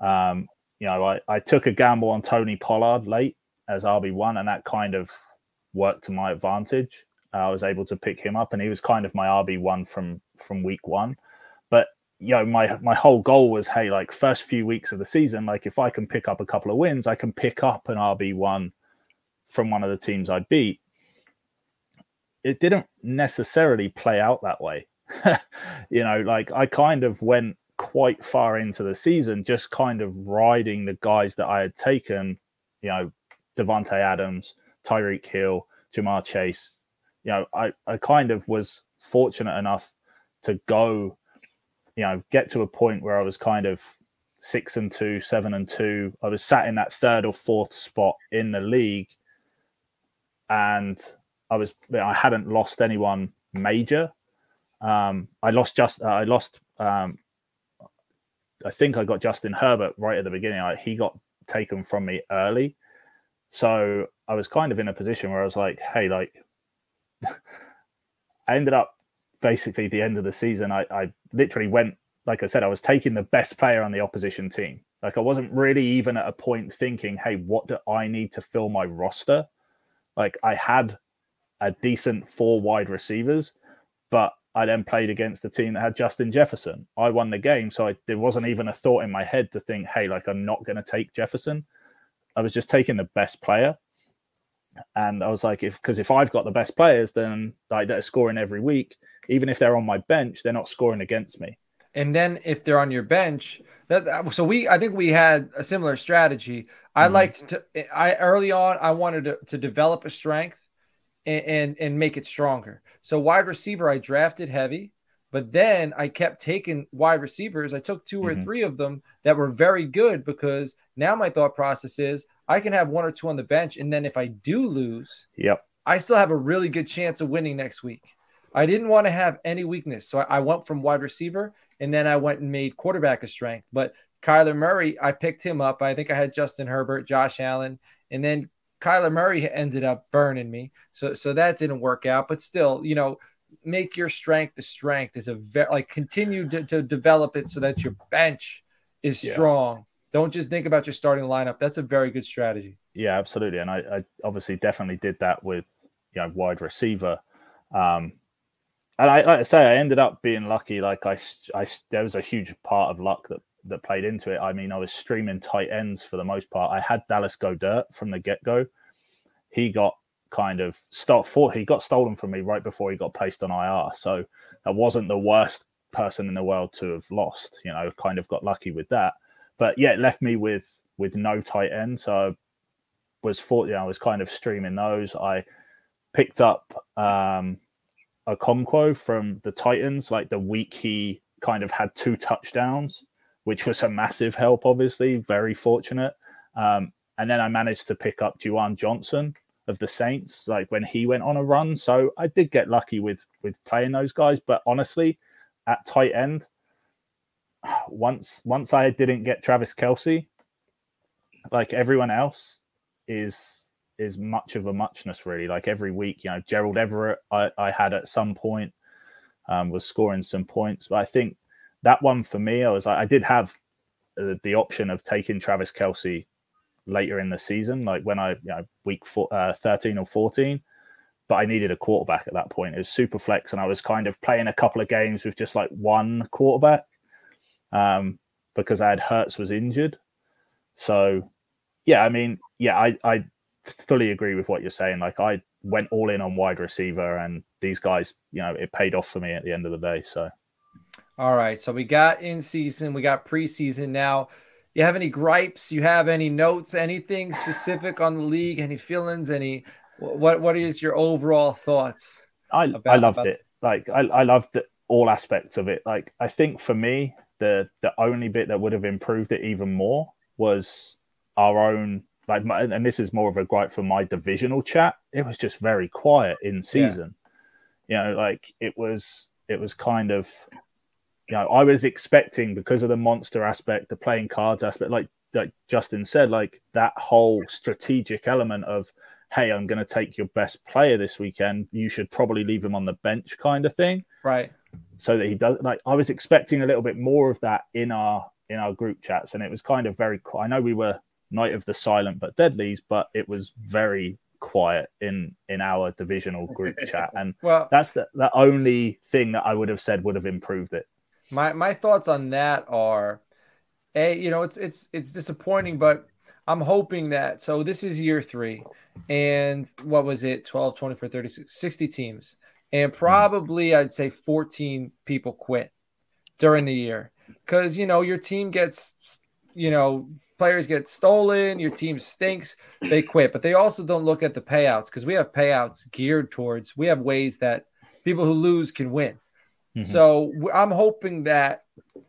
Um, you know, I, I took a gamble on Tony Pollard late as RB1, and that kind of worked to my advantage. Uh, I was able to pick him up, and he was kind of my RB1 from from week one. But you know, my my whole goal was, hey, like first few weeks of the season, like if I can pick up a couple of wins, I can pick up an RB1 from one of the teams I beat. It didn't necessarily play out that way. you know, like I kind of went quite far into the season, just kind of riding the guys that I had taken, you know, Davante Adams, Tyreek Hill, Ja'Marr Chase. You know, I, I kind of was fortunate enough to go, you know, get to a point where I was kind of six and two, seven and two. I was sat in that third or fourth spot in the league, and I was I hadn't lost anyone major. Um, I lost just uh, I lost. Um, I think I got Justin Herbert right at the beginning. I, he got taken from me early, so I was kind of in a position where I was like, hey, like, I ended up basically the end of the season. I, I literally went, like I said, I was taking the best player on the opposition team. Like, I wasn't really even at a point thinking, hey, what do I need to fill my roster? Like, I had a decent four wide receivers, but I then played against the team that had Justin Jefferson. I won the game, so I, there wasn't even a thought in my head to think, hey, like I'm not going to take Jefferson. I was just taking the best player. And I was like, if because if I've got the best players, then like that are scoring every week, even if they're on my bench, they're not scoring against me. And then if they're on your bench, that so we I think we had a similar strategy. I mm-hmm. liked to I early on I wanted to, to develop a strength and, and and make it stronger. So wide receiver I drafted heavy. But then I kept taking wide receivers. I took 2 or mm-hmm. three of them that were very good because now my thought process is I can have one or two on the bench. And then if I do lose, yep, I still have a really good chance of winning next week. I didn't want to have any weakness. So I, I went from wide receiver and then I went and made quarterback a strength. But Kyler Murray, I picked him up. I think I had Justin Herbert, Josh Allen, and then Kyler Murray ended up burning me. So so that didn't work out. But still, you know, make your strength the strength is a very like continue to, to develop it so that your bench is yeah. strong. Don't just think about your starting lineup. That's a very good strategy. Yeah, absolutely. And I, I obviously definitely did that with you know wide receiver. Um, and I, like I say, I ended up being lucky. Like I, I, there was a huge part of luck that that played into it. I mean, I was streaming tight ends for the most part. I had Dallas Goedert from the get go. He got kind of start for he got stolen from me right before he got placed on IR. So that wasn't the worst person in the world to have lost. You know, kind of got lucky with that. But yeah, it left me with with no tight end. So I was thought, you know, I was kind of streaming those. I picked up um Okonkwo from the Titans, like the week he kind of had two touchdowns, which was a massive help, obviously, very fortunate. Um, and then I managed to pick up Juwan Johnson of the Saints, like when he went on a run. So I did get lucky with with playing those guys. But honestly, at tight end, once once I didn't get Travis Kelce, like everyone else is is much of a muchness really. Like every week, you know, Gerald Everett I, I had at some point um, was scoring some points. But I think that one for me, I was like, I did have the, the option of taking Travis Kelce later in the season, like when I, you know, week four, uh, 13 or 14. But I needed a quarterback at that point. It was super flex, and I was kind of playing a couple of games with just like one quarterback um, because I had Hurts was injured. So, yeah, I mean, yeah, I I fully agree with what you're saying. Like I went all in on wide receiver, and these guys, you know, it paid off for me at the end of the day. So, all right. So we got in season, we got preseason now. You have any gripes? You have any notes? Anything specific on the league? Any feelings? Any what? What is your overall thoughts? I about, I loved about... it. Like I I loved it, all aspects of it. Like I think for me, the the only bit that would have improved it even more was our own like my, and this is more of a gripe for my divisional chat it was just very quiet in season yeah. you know like it was it was kind of you know i was expecting because of the monster aspect the playing cards aspect like like justin said like that whole strategic element of hey i'm going to take your best player this weekend. You should probably leave him on the bench kind of thing. Right. So that he does like i was expecting a little bit more of that in our in our group chats and it was kind of very i know we were Night of the Silent but Deadlies, but it was very quiet in in our divisional group chat, and well, that's the, the only thing that I would have said would have improved it. My my thoughts on that are, a you know it's it's it's disappointing, but I'm hoping that so this is year three, and what was it 12, 24, 36, 60 teams, and hmm. probably I'd say 14 people quit during the year because you know your team gets you know players get stolen, your team stinks, they quit. But they also don't look at the payouts because we have payouts geared towards, we have ways that people who lose can win. Mm-hmm. So I'm hoping that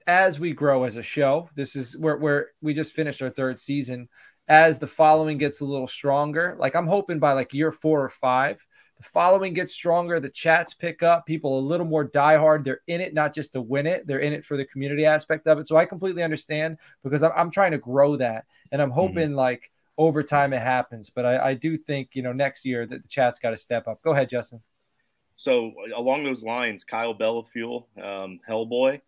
as we grow as a show, this is where, where we just finished our third season. As the following gets a little stronger, like I'm hoping by like year four or five, the following gets stronger, the chats pick up, people a little more diehard. They're in it not just to win it, they're in it for the community aspect of it. So I completely understand because I'm, I'm trying to grow that. And I'm mm-hmm. hoping mm-hmm. like over time it happens. But I, I do think, you know, next year that the chat's got to step up. Go ahead, Justin. So along those lines, Kyle Bellafuel, um, Hellboy,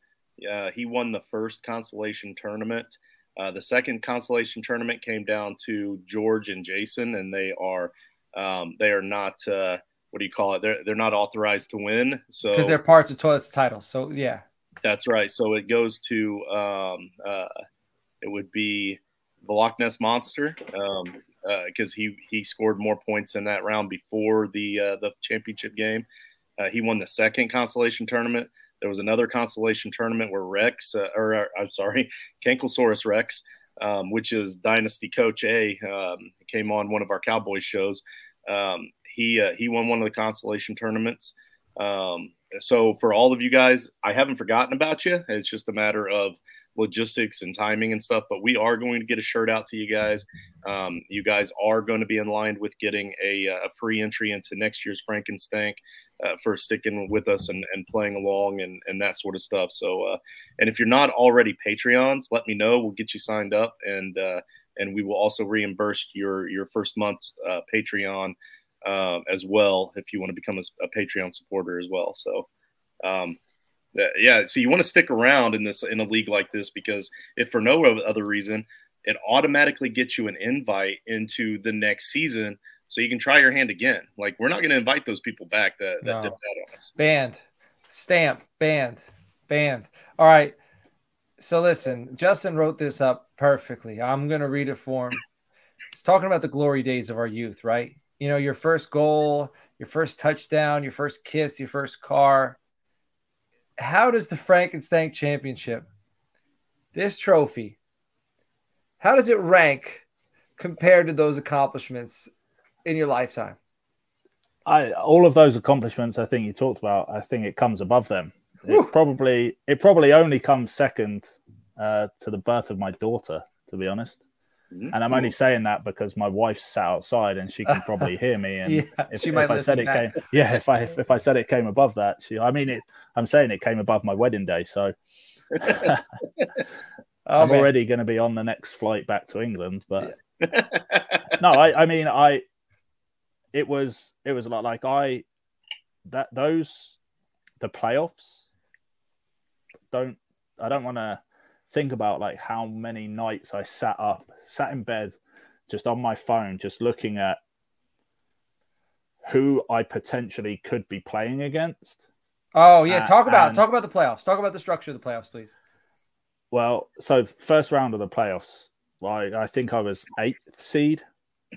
uh, he won the first consolation tournament. Uh, the second consolation tournament came down to George and Jason, and they are um, they are not uh, what do you call it? They're they're not authorized to win. So because they're parts of Toilet's title. So yeah, that's right. So it goes to um, uh, it would be the Loch Ness Monster because uh, he he scored more points in that round before the uh, the championship game. Uh, he won the second consolation tournament. There was another consolation tournament where Rex, uh, or, or I'm sorry, Kankelsaurus Rex um, which is Dynasty Coach A, um, came on one of our Cowboys shows. Um, he uh, he won one of the consolation tournaments. Um, so for all of you guys, I haven't forgotten about you. It's just a matter of logistics and timing and stuff. But we are going to get a shirt out to you guys. Um, you guys are going to be in line with getting a, a free entry into next year's Frankenstank uh, for sticking with us and, and playing along and, and that sort of stuff. So, uh, and if you're not already Patreons, let me know. We'll get you signed up and uh, and we will also reimburse your your first month's uh, Patreon um, as well if you want to become a, a Patreon supporter as well. So. Um, yeah, so you want to stick around in this in a league like this because if for no other reason, it automatically gets you an invite into the next season so you can try your hand again. Like we're not going to invite those people back that, that no. did that on us. Banned, stamp, banned, banned. All right. So listen, Justin wrote this up perfectly. I'm going to read it for him. He's talking about the glory days of our youth, right? You know, your first goal, your first touchdown, your first kiss, your first car. How does the Frankenstank Championship, this trophy, how does it rank compared to those accomplishments in your lifetime? I all of those accomplishments I think you talked about, I think it comes above them. It probably it probably only comes second uh, to the birth of my daughter, to be honest. Mm-hmm. And I'm only saying that because my wife's sat outside and she can probably hear me. And yeah, if, if I said it back. came, yeah, if I if I said it came above that, she, I mean, it. I'm saying it came above my wedding day, so oh, I'm man. already going to be on the next flight back to England. But yeah. no, I, I mean, I it was it was a lot like I that those the playoffs don't I don't want to think about like how many nights I sat up, sat in bed, just on my phone, just looking at who I potentially could be playing against. Oh yeah, talk about and, talk about the playoffs. Talk about the structure of the playoffs, please. Well, so first round of the playoffs, I, I think I was eighth seed.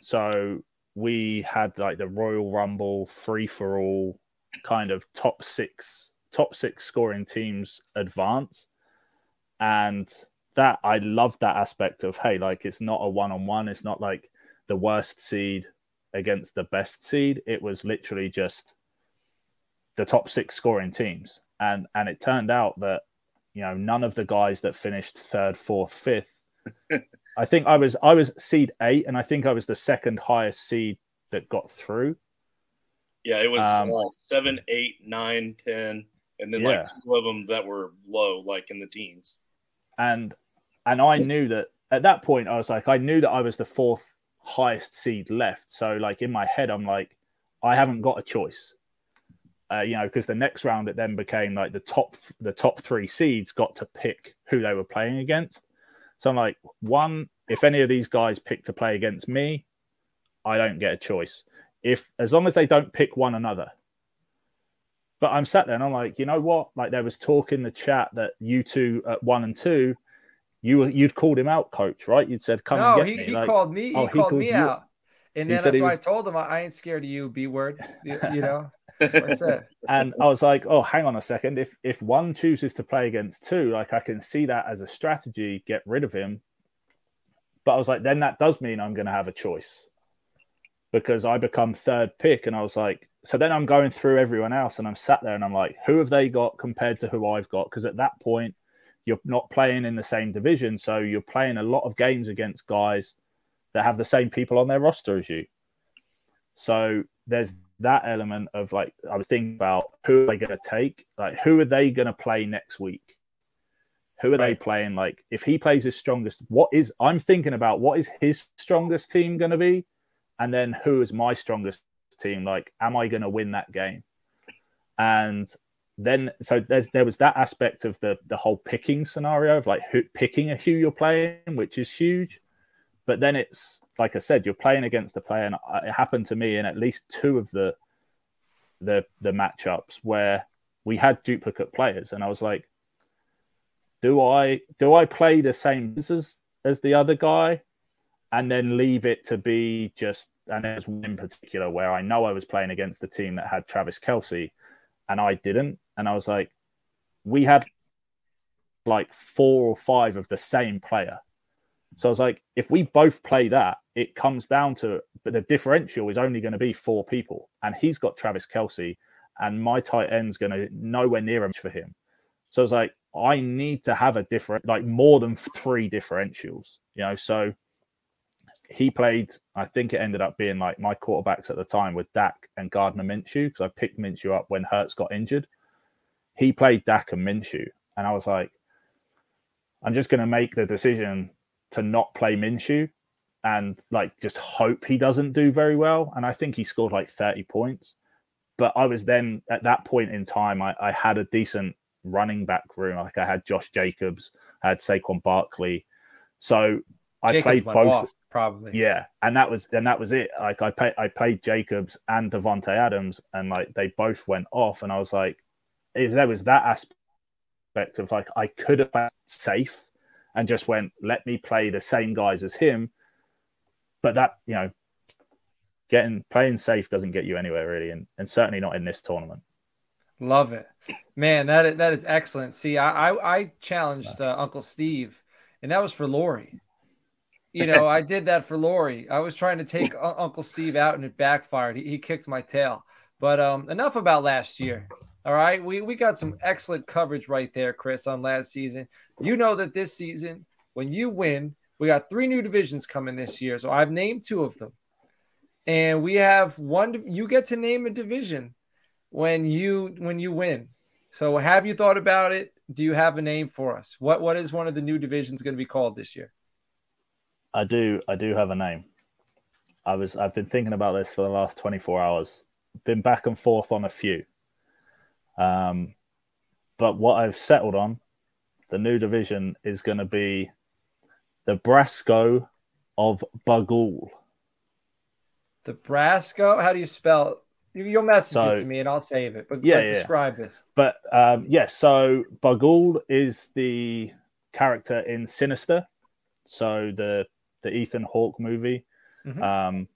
So we had like the Royal Rumble free for all kind of top six top six scoring teams advance. And that I love that aspect of hey, like it's not a one on one, it's not like the worst seed against the best seed. It was literally just the top six scoring teams. And and it turned out that, you know, none of the guys that finished third, fourth, fifth. I think I was I was seed eight, and I think I was the second highest seed that got through. Yeah, it was um, uh, seven, eight, nine, ten, and then yeah. like two of them that were low, like in the teens. And and I knew that at that point I was like, I knew that I was the fourth highest seed left. So like in my head, I'm like, I haven't got a choice. Uh, you know, because the next round it then became like the top the top three seeds got to pick who they were playing against. So I'm like, one, if any of these guys pick to play against me, I don't get a choice. If as long as they don't pick one another. But I'm sat there and I'm like, you know what? Like there was talk in the chat that you two at one and two you you'd called him out, coach, right? You'd said, "Come no, he, me. he like, called me. He, oh, called, called me you. out, and then that's why was... I told him, "I ain't scared of you, B word." You, you know. I said. and I was like, "Oh, hang on a second. If if one chooses to play against two, like I can see that as a strategy, get rid of him." But I was like, then that does mean I'm going to have a choice because I become third pick, and I was like, so then I'm going through everyone else, and I'm sat there, and I'm like, who have they got compared to who I've got? Because at that point, you're not playing in the same division, so you're playing a lot of games against guys that have the same people on their roster as you. So there's that element of like I was thinking about who are they going to take? Like who are they going to play next week? Who are right. they playing? Like if he plays his strongest, what is I'm thinking about what is his strongest team going to be, and then who is my strongest team? Like, am I going to win that game? And then so there's there was that aspect of the the whole picking scenario of like who, picking a who you're playing, which is huge. But then it's like I said, you're playing against the player, and it happened to me in at least two of the the the matchups where we had duplicate players, and I was like, do I do I play the same as as the other guy, and then leave it to be just and there's one in particular where I know I was playing against a team that had Travis Kelce, and I didn't, and I was like, we had like four or five of the same player. So I was like, if we both play that, it comes down to, but the differential is only going to be four people. And he's got Travis Kelce, and my tight end's going to nowhere near him for him. So I was like, I need to have a different, like more than three differentials, you know. So he played, I think it ended up being like my quarterbacks at the time with Dak and Gardner Minshew because I picked Minshew up when Hurts got injured he played Dak and Minshew, and I was like, I'm just going to make the decision to not play Minshew and like just hope he doesn't do very well. And I think he scored like 30 points. But I was then at that point in time, I, I had a decent running back room. Like I had Josh Jacobs, I had Saquon Barkley. So I Jacobs played both. Off, probably. Yeah. And that was and that was it. Like I played I played Jacobs and Davante Adams and like they both went off. And I was like, if there was that aspect of like I could have played safe and just went, let me play the same guys as him. But that, you know, getting playing safe doesn't get you anywhere really, and, and certainly not in this tournament. Love it, man. That is, that is excellent. See, I I, I challenged uh, Uncle Steve, and that was for Lori. You know, I did that for Lori. I was trying to take Uncle Steve out, and it backfired. He, he kicked my tail. But um, enough about last year. All right. We, we got some excellent coverage right there, Chris, on last season. You know that this season, when you win, we got three new divisions coming this year. So I've named two of them. And we have one you get to name a division when you when you win. So have you thought about it? Do you have a name for us? What what is one of the new divisions going to be called this year? I do I do have a name. I was I've been thinking about this for the last 24 hours. Been back and forth on a few. Um, but what I've settled on, the new division is going to be the Brasco of Bagul. The Brasco? How do you spell? You'll message so, it to me and I'll save it. But yeah, yeah. describe this. But um, yes, yeah, so Bagul is the character in Sinister. So the the Ethan Hawke movie, Mhm. um,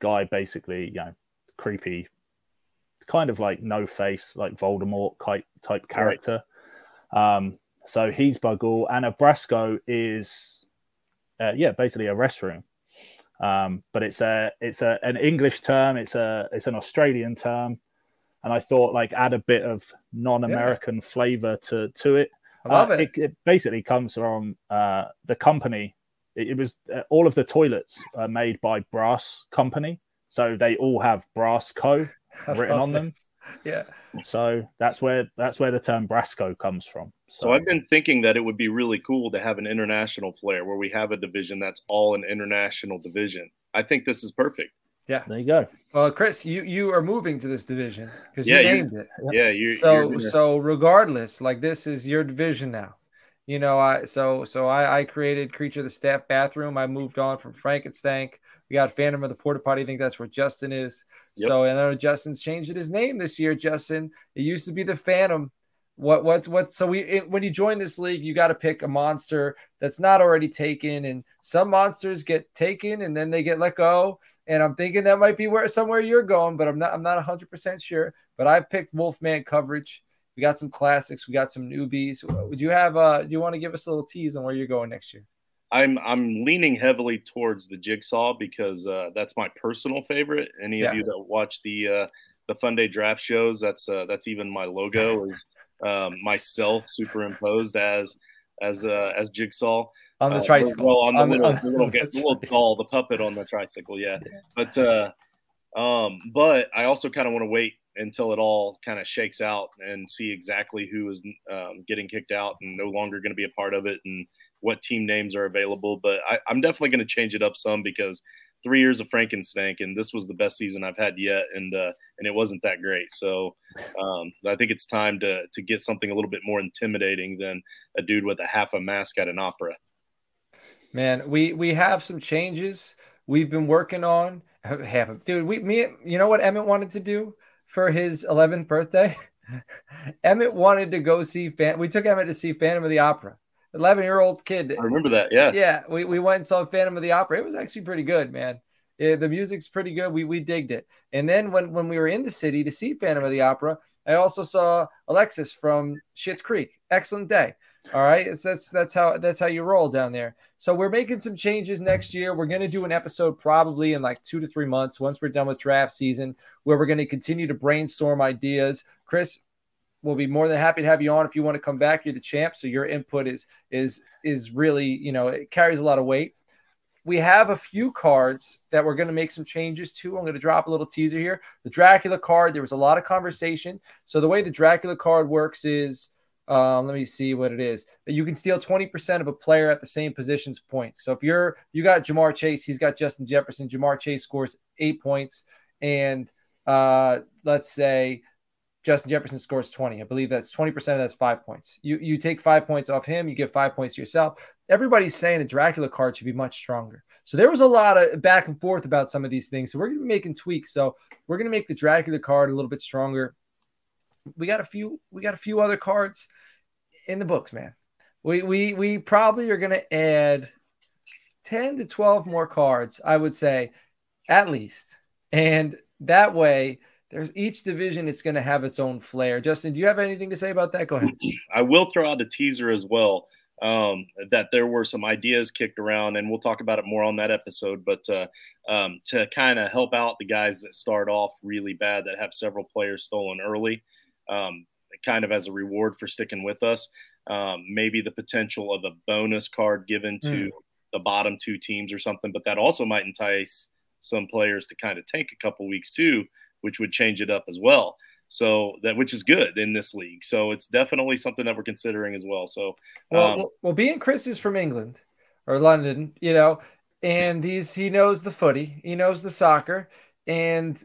guy basically, you know, creepy, kind of like no face, like Voldemort type type character. Um, so he's Bagul, and a Brasco is, uh, yeah, basically a restroom. Um, but it's a it's a an English term. It's a it's an Australian term, and I thought like add a bit of non-American flavor to to it. I love Uh, it. it. basically comes from uh, the company. It, it was uh, all of the toilets are made by Brass Company, so they all have Brass Co. I written on them. Yeah. So that's where that's where the term Brasco comes from. So I've been thinking that it would be really cool to have an international flair where we have a division that's all an international division. I think this is perfect. Yeah. There you go. Well, Chris, you you are moving to this division because Yeah, you you- named it. Yeah, you. So you're so regardless, like this is your division now. You know, I so so I, I created Creature of the Staff bathroom. I moved on from Frankenstank. We got Phantom of the Porta Potty. I think that's where Justin is. Yep. So I know Justin's changed his name this year. Justin, it used to be the Phantom. What what what? So we it, when you join this league, you got to pick a monster that's not already taken, and some monsters get taken and then they get let go. And I'm thinking that might be where somewhere you're going, but I'm not I'm not 100 percent sure. But I've picked Wolfman coverage. We got some classics. We got some newbies. Would you have? Uh, do you want to give us a little tease on where you're going next year? I'm I'm leaning heavily towards the jigsaw because uh, that's my personal favorite. Any Yeah. of you that watch the uh, the Fun Day draft shows, that's uh, that's even my logo is um, myself superimposed as as uh, as jigsaw On the Uh, tricycle. Well, on the On the- little, on the little, the the little doll, the puppet on the tricycle. Yeah, but uh, um, but I also kind of want to wait until it all kind of shakes out and see exactly who is um, getting kicked out and no longer going to be a part of it and what team names are available. But I, I'm definitely going to change it up some because three years of Frankenstank and this was the best season I've had yet, and uh, and it wasn't that great. So um, I think it's time to to get something a little bit more intimidating than a dude with a half a mask at an opera. Man, we we have some changes we've been working on. Have dude. We me, you know what Emmett wanted to do for his 11th birthday? Emmett wanted to go see Fan. We took Emmett to see Phantom of the Opera. 11 year old kid. I remember that. Yeah. Yeah, we, we went and saw Phantom of the Opera. It was actually pretty good, man. The music's pretty good. We we digged it. And then when when we were in the city to see Phantom of the Opera, I also saw Alexis from Schitt's Creek. Excellent day. All right, it's, that's that's how that's how you roll down there. So we're making some changes next year. We're going to do an episode probably in like two to three months once we're done with draft season, where we're going to continue to brainstorm ideas. Chris, we'll be more than happy to have you on if you want to come back. You're the champ, so your input is is is really you know it carries a lot of weight. We have a few cards that we're going to make some changes to. I'm going to drop a little teaser here. The Dracula card, there was a lot of conversation. So the way the Dracula card works is um, let me see what it is. You can steal 20% of a player at the same position's points. So if you're you got Ja'Marr Chase, he's got Justin Jefferson. Ja'Marr Chase scores eight points, and uh, let's say Justin Jefferson scores 20. I believe that's 20% of that's five points. You you take five points off him, you give five points to yourself. Everybody's saying a Dracula card should be much stronger. So there was a lot of back and forth about some of these things. So we're gonna be making tweaks. So we're gonna make the Dracula card a little bit stronger. We got a few, we got a few other cards in the books, man. We we we probably are gonna add 10 to 12 more cards, I would say, at least. And that way, there's each division, it's going to have its own flair. Justin, do you have anything to say about that? Go ahead. I will throw out a teaser as well. Um, that there were some ideas kicked around, and we'll talk about it more on that episode. But uh, um, to kind of help out the guys that start off really bad, that have several players stolen early, um, kind of as a reward for sticking with us, um, maybe the potential of a bonus card given to Mm. the bottom two teams or something. But that also might entice some players to kind of take a couple weeks too, which would change it up as well. So that which is good in this league. So it's definitely something that we're considering as well. So Well, um, well, well, being Chris is from England or London, you know, and he's he knows the footy, he knows the soccer, and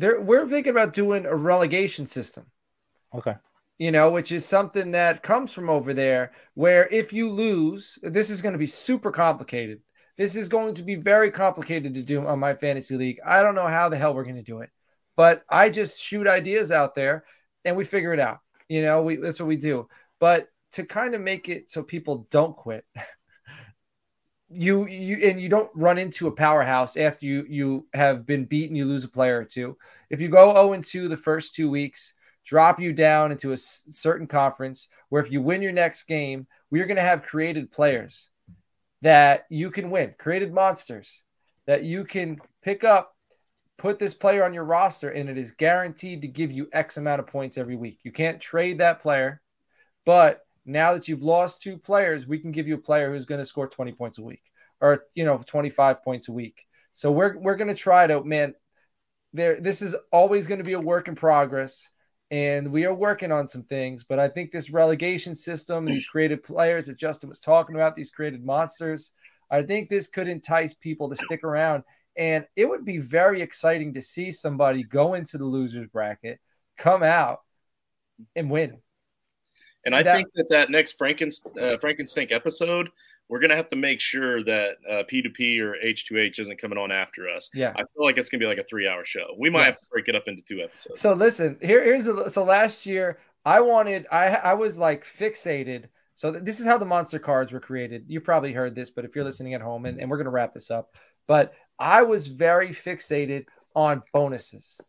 there we're thinking about doing a relegation system. Okay. you know, which is something that comes from over there, where if you lose, this is going to be super complicated. This is going to be very complicated to do on my fantasy league. I don't know how the hell we're going to do it, but I just shoot ideas out there and we figure it out. You know, we that's what we do. But to kind of make it so people don't quit, you you and you don't run into a powerhouse after you you have been beaten you lose a player or two. If you go 0 and 2 the first two weeks drop you down into a certain conference where if you win your next game we're going to have created players that you can win created monsters that you can pick up put this player on your roster and it is guaranteed to give you x amount of points every week. You can't trade that player but now that you've lost two players, we can give you a player who's going to score 20 points a week or, you know, 25 points a week. So we're, we're going to try to, man, there, this is always going to be a work in progress and we are working on some things, but I think this relegation system, these creative players that Justin was talking about, these created monsters, I think this could entice people to stick around. And it would be very exciting to see somebody go into the losers bracket, come out and win. And I that, think that that next Frankenst- uh, Frankenstink episode, we're gonna have to make sure that uh, P2P or H2H isn't coming on after us. Yeah, I feel like it's gonna be like a three-hour show. We might yes. have to break it up into two episodes. So listen, here, here's a, so last year I wanted I I was like fixated. So th- this is how the monster cards were created. You probably heard this, but if you're listening at home, and, and we're gonna wrap this up, but I was very fixated on bonuses.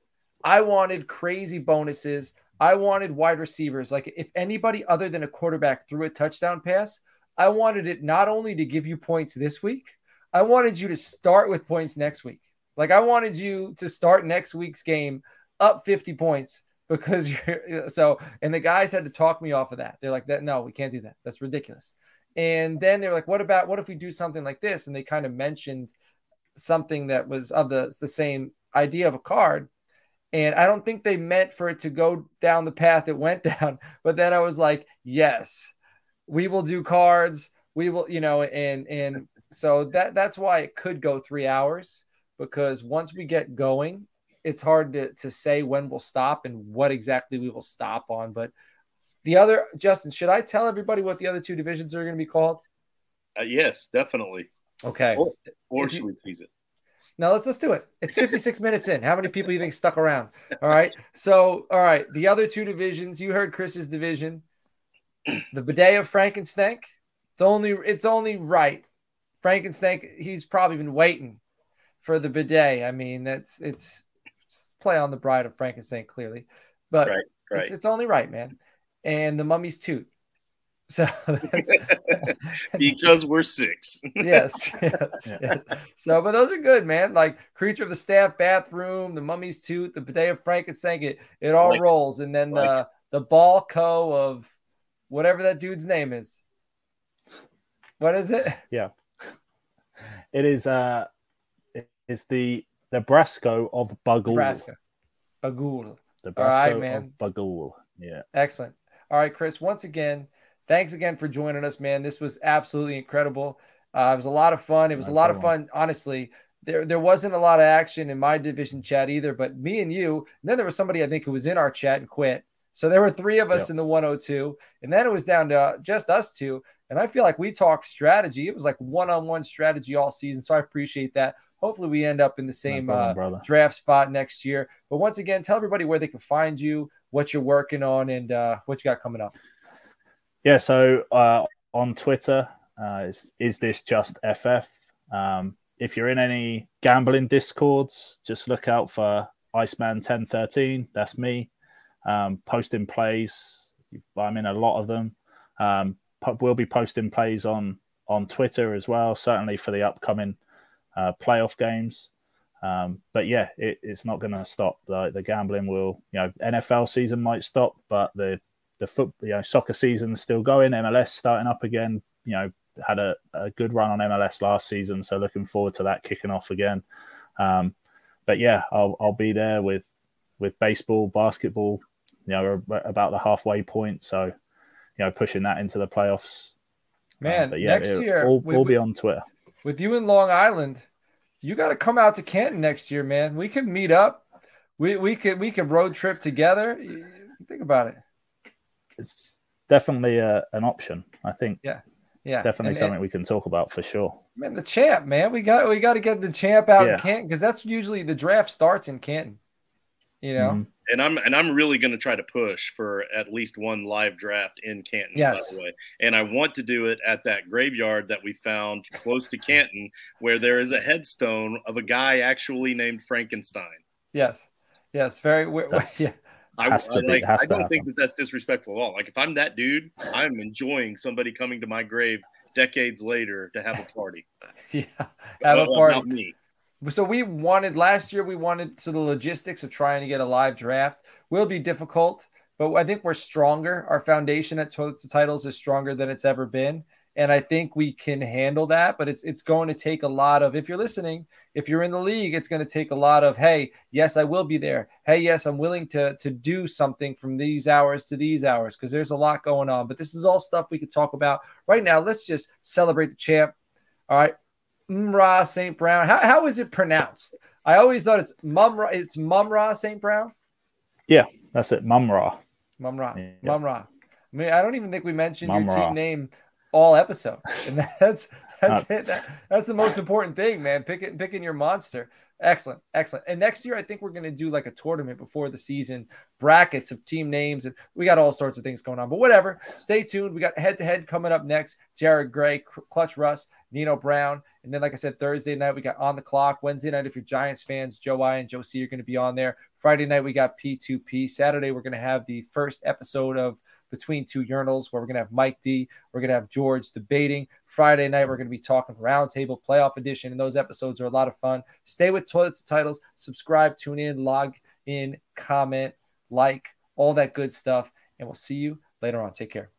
I wanted crazy bonuses. I wanted wide receivers. Like if anybody other than a quarterback threw a touchdown pass, I wanted it not only to give you points this week, I wanted you to start with points next week. Like I wanted you to start next week's game up 50 points because you're so and the guys had to talk me off of that. They're like that no, we can't do that. That's ridiculous. And then they're like what about what if we do something like this and they kind of mentioned something that was of the the same idea of a card and I don't think they meant for it to go down the path it went down. But then I was like, yes, we will do cards. We will, you know, and and so that that's why it could go three hours because once we get going, it's hard to, to say when we'll stop and what exactly we will stop on. But the other Justin, should I tell everybody what the other two divisions are going to be called? Uh, yes, definitely. Okay. Or, or should we tease it? Now let's let's do it. It's 56 minutes in. How many people you think stuck around? All right. So, all right, the other two divisions. You heard Chris's division, the bidet of Frankenstank. It's only it's only right. Frankenstank. He's probably been waiting for the bidet. I mean, that's it's, it's play on the bride of Frankenstein clearly, but right, right. It's, it's only right, man. And the mummy's toot. So because we're six. yes, yes, yes. So, but those are good, man. Like creature of the staff, bathroom, the mummy's tooth, the bidet of Frankenstein. It it all like, rolls, and then like, the the ball co of whatever that dude's name is. What is it? Yeah, it is. Uh, it's the the Nebraska of Bagul. Nebraska, Bagul. Nebraska all right, man. of Bagul. Yeah. Excellent. All right, Chris. Once again thanks again for joining us, man. This was absolutely incredible. Uh, it was a lot of fun. It was a lot of fun, honestly. There, there wasn't a lot of action in my division chat either, but me and you, and then there was somebody I think who was in our chat and quit. So there were three of us yep. in the 102, and then it was down to just us two. And I feel like we talked strategy. It was like one-on-one strategy all season. So I appreciate that. Hopefully, we end up in the same problem, uh, draft spot next year. But once again, tell everybody where they can find you, what you're working on, and uh, what you got coming up. Yeah, so uh, on Twitter, uh, is, is this just FF? Um, if you're in any gambling discords, just look out for Iceman 1013. That's me. Um, posting plays. I'm in a lot of them. Um, we'll be posting plays on on Twitter as well, certainly for the upcoming uh, playoff games. Um, but yeah, it, it's not going to stop. The, the gambling will, you know, NFL season might stop, but the the foot, you know, soccer season still going. MLS starting up again. You know, had a, a good run on MLS last season, so looking forward to that kicking off again. Um, but yeah, I'll I'll be there with with baseball, basketball. You know, about the halfway point, so you know, pushing that into the playoffs. Man, um, but yeah, next year we'll, we'll be on Twitter with you in Long Island. You got to come out to Canton next year, man. We can meet up. We we could we could road trip together. Think about it it's definitely a, an option. I think. Yeah. Yeah. Definitely and, something and, we can talk about for sure. Man, the champ, man. We got we got to get the champ out yeah. in Canton because that's usually the draft starts in Canton. You know, mm-hmm. and I'm and I'm really going to try to push for at least one live draft in Canton. Yes. By the way, and I want to do it at that graveyard that we found close to Canton, where there is a headstone of a guy actually named Frankenstein. Yes. Yes. Very. yeah. I, I, like, I don't think that that's disrespectful at all. Like if I'm that dude, I'm enjoying somebody coming to my grave decades later to have a party. yeah, have a uh, party. Not me. So we wanted last year. We wanted so the logistics of trying to get a live draft will be difficult, but I think we're stronger. Our foundation at Toilets to Titles is stronger than it's ever been, and I think we can handle that. But it's it's going to take a lot of. If you're listening, if you're in the league, it's going to take a lot of. Hey, yes, I will be there. Hey, yes, I'm willing to to do something from these hours to these hours because there's a lot going on. But this is all stuff we could talk about right now. Let's just celebrate the champ. All right, Mra St. Brown. How, how is it pronounced? I always thought it's Mumra. It's Mumra St. Brown. Yeah, that's it. Mumra. Mumra. Yeah. Mumra. I mean, I don't even think we mentioned Mumra. your team name all episode, and that's that's it. That, that's the most important thing, man. Picking picking your monster. Excellent, excellent. And next year, I think we're going to do like a tournament before the season, brackets of team names, and we got all sorts of things going on. But whatever, stay tuned. We got head to head coming up next. Jared Gray, Clutch Russ, Nino Brown, and then like I said, Thursday night we got on the clock. Wednesday night, if you're Giants fans, Joe I and Joe C are going to be on there. Friday night we got P2P. Saturday we're going to have the first episode of between two urinals where we're going to have Mike D. We're going to have George debating. Friday night, we're going to be talking roundtable playoff edition. And those episodes are a lot of fun. Stay with Toilets and Titles. Subscribe, tune in, log in, comment, like, all that good stuff. And we'll see you later on. Take care.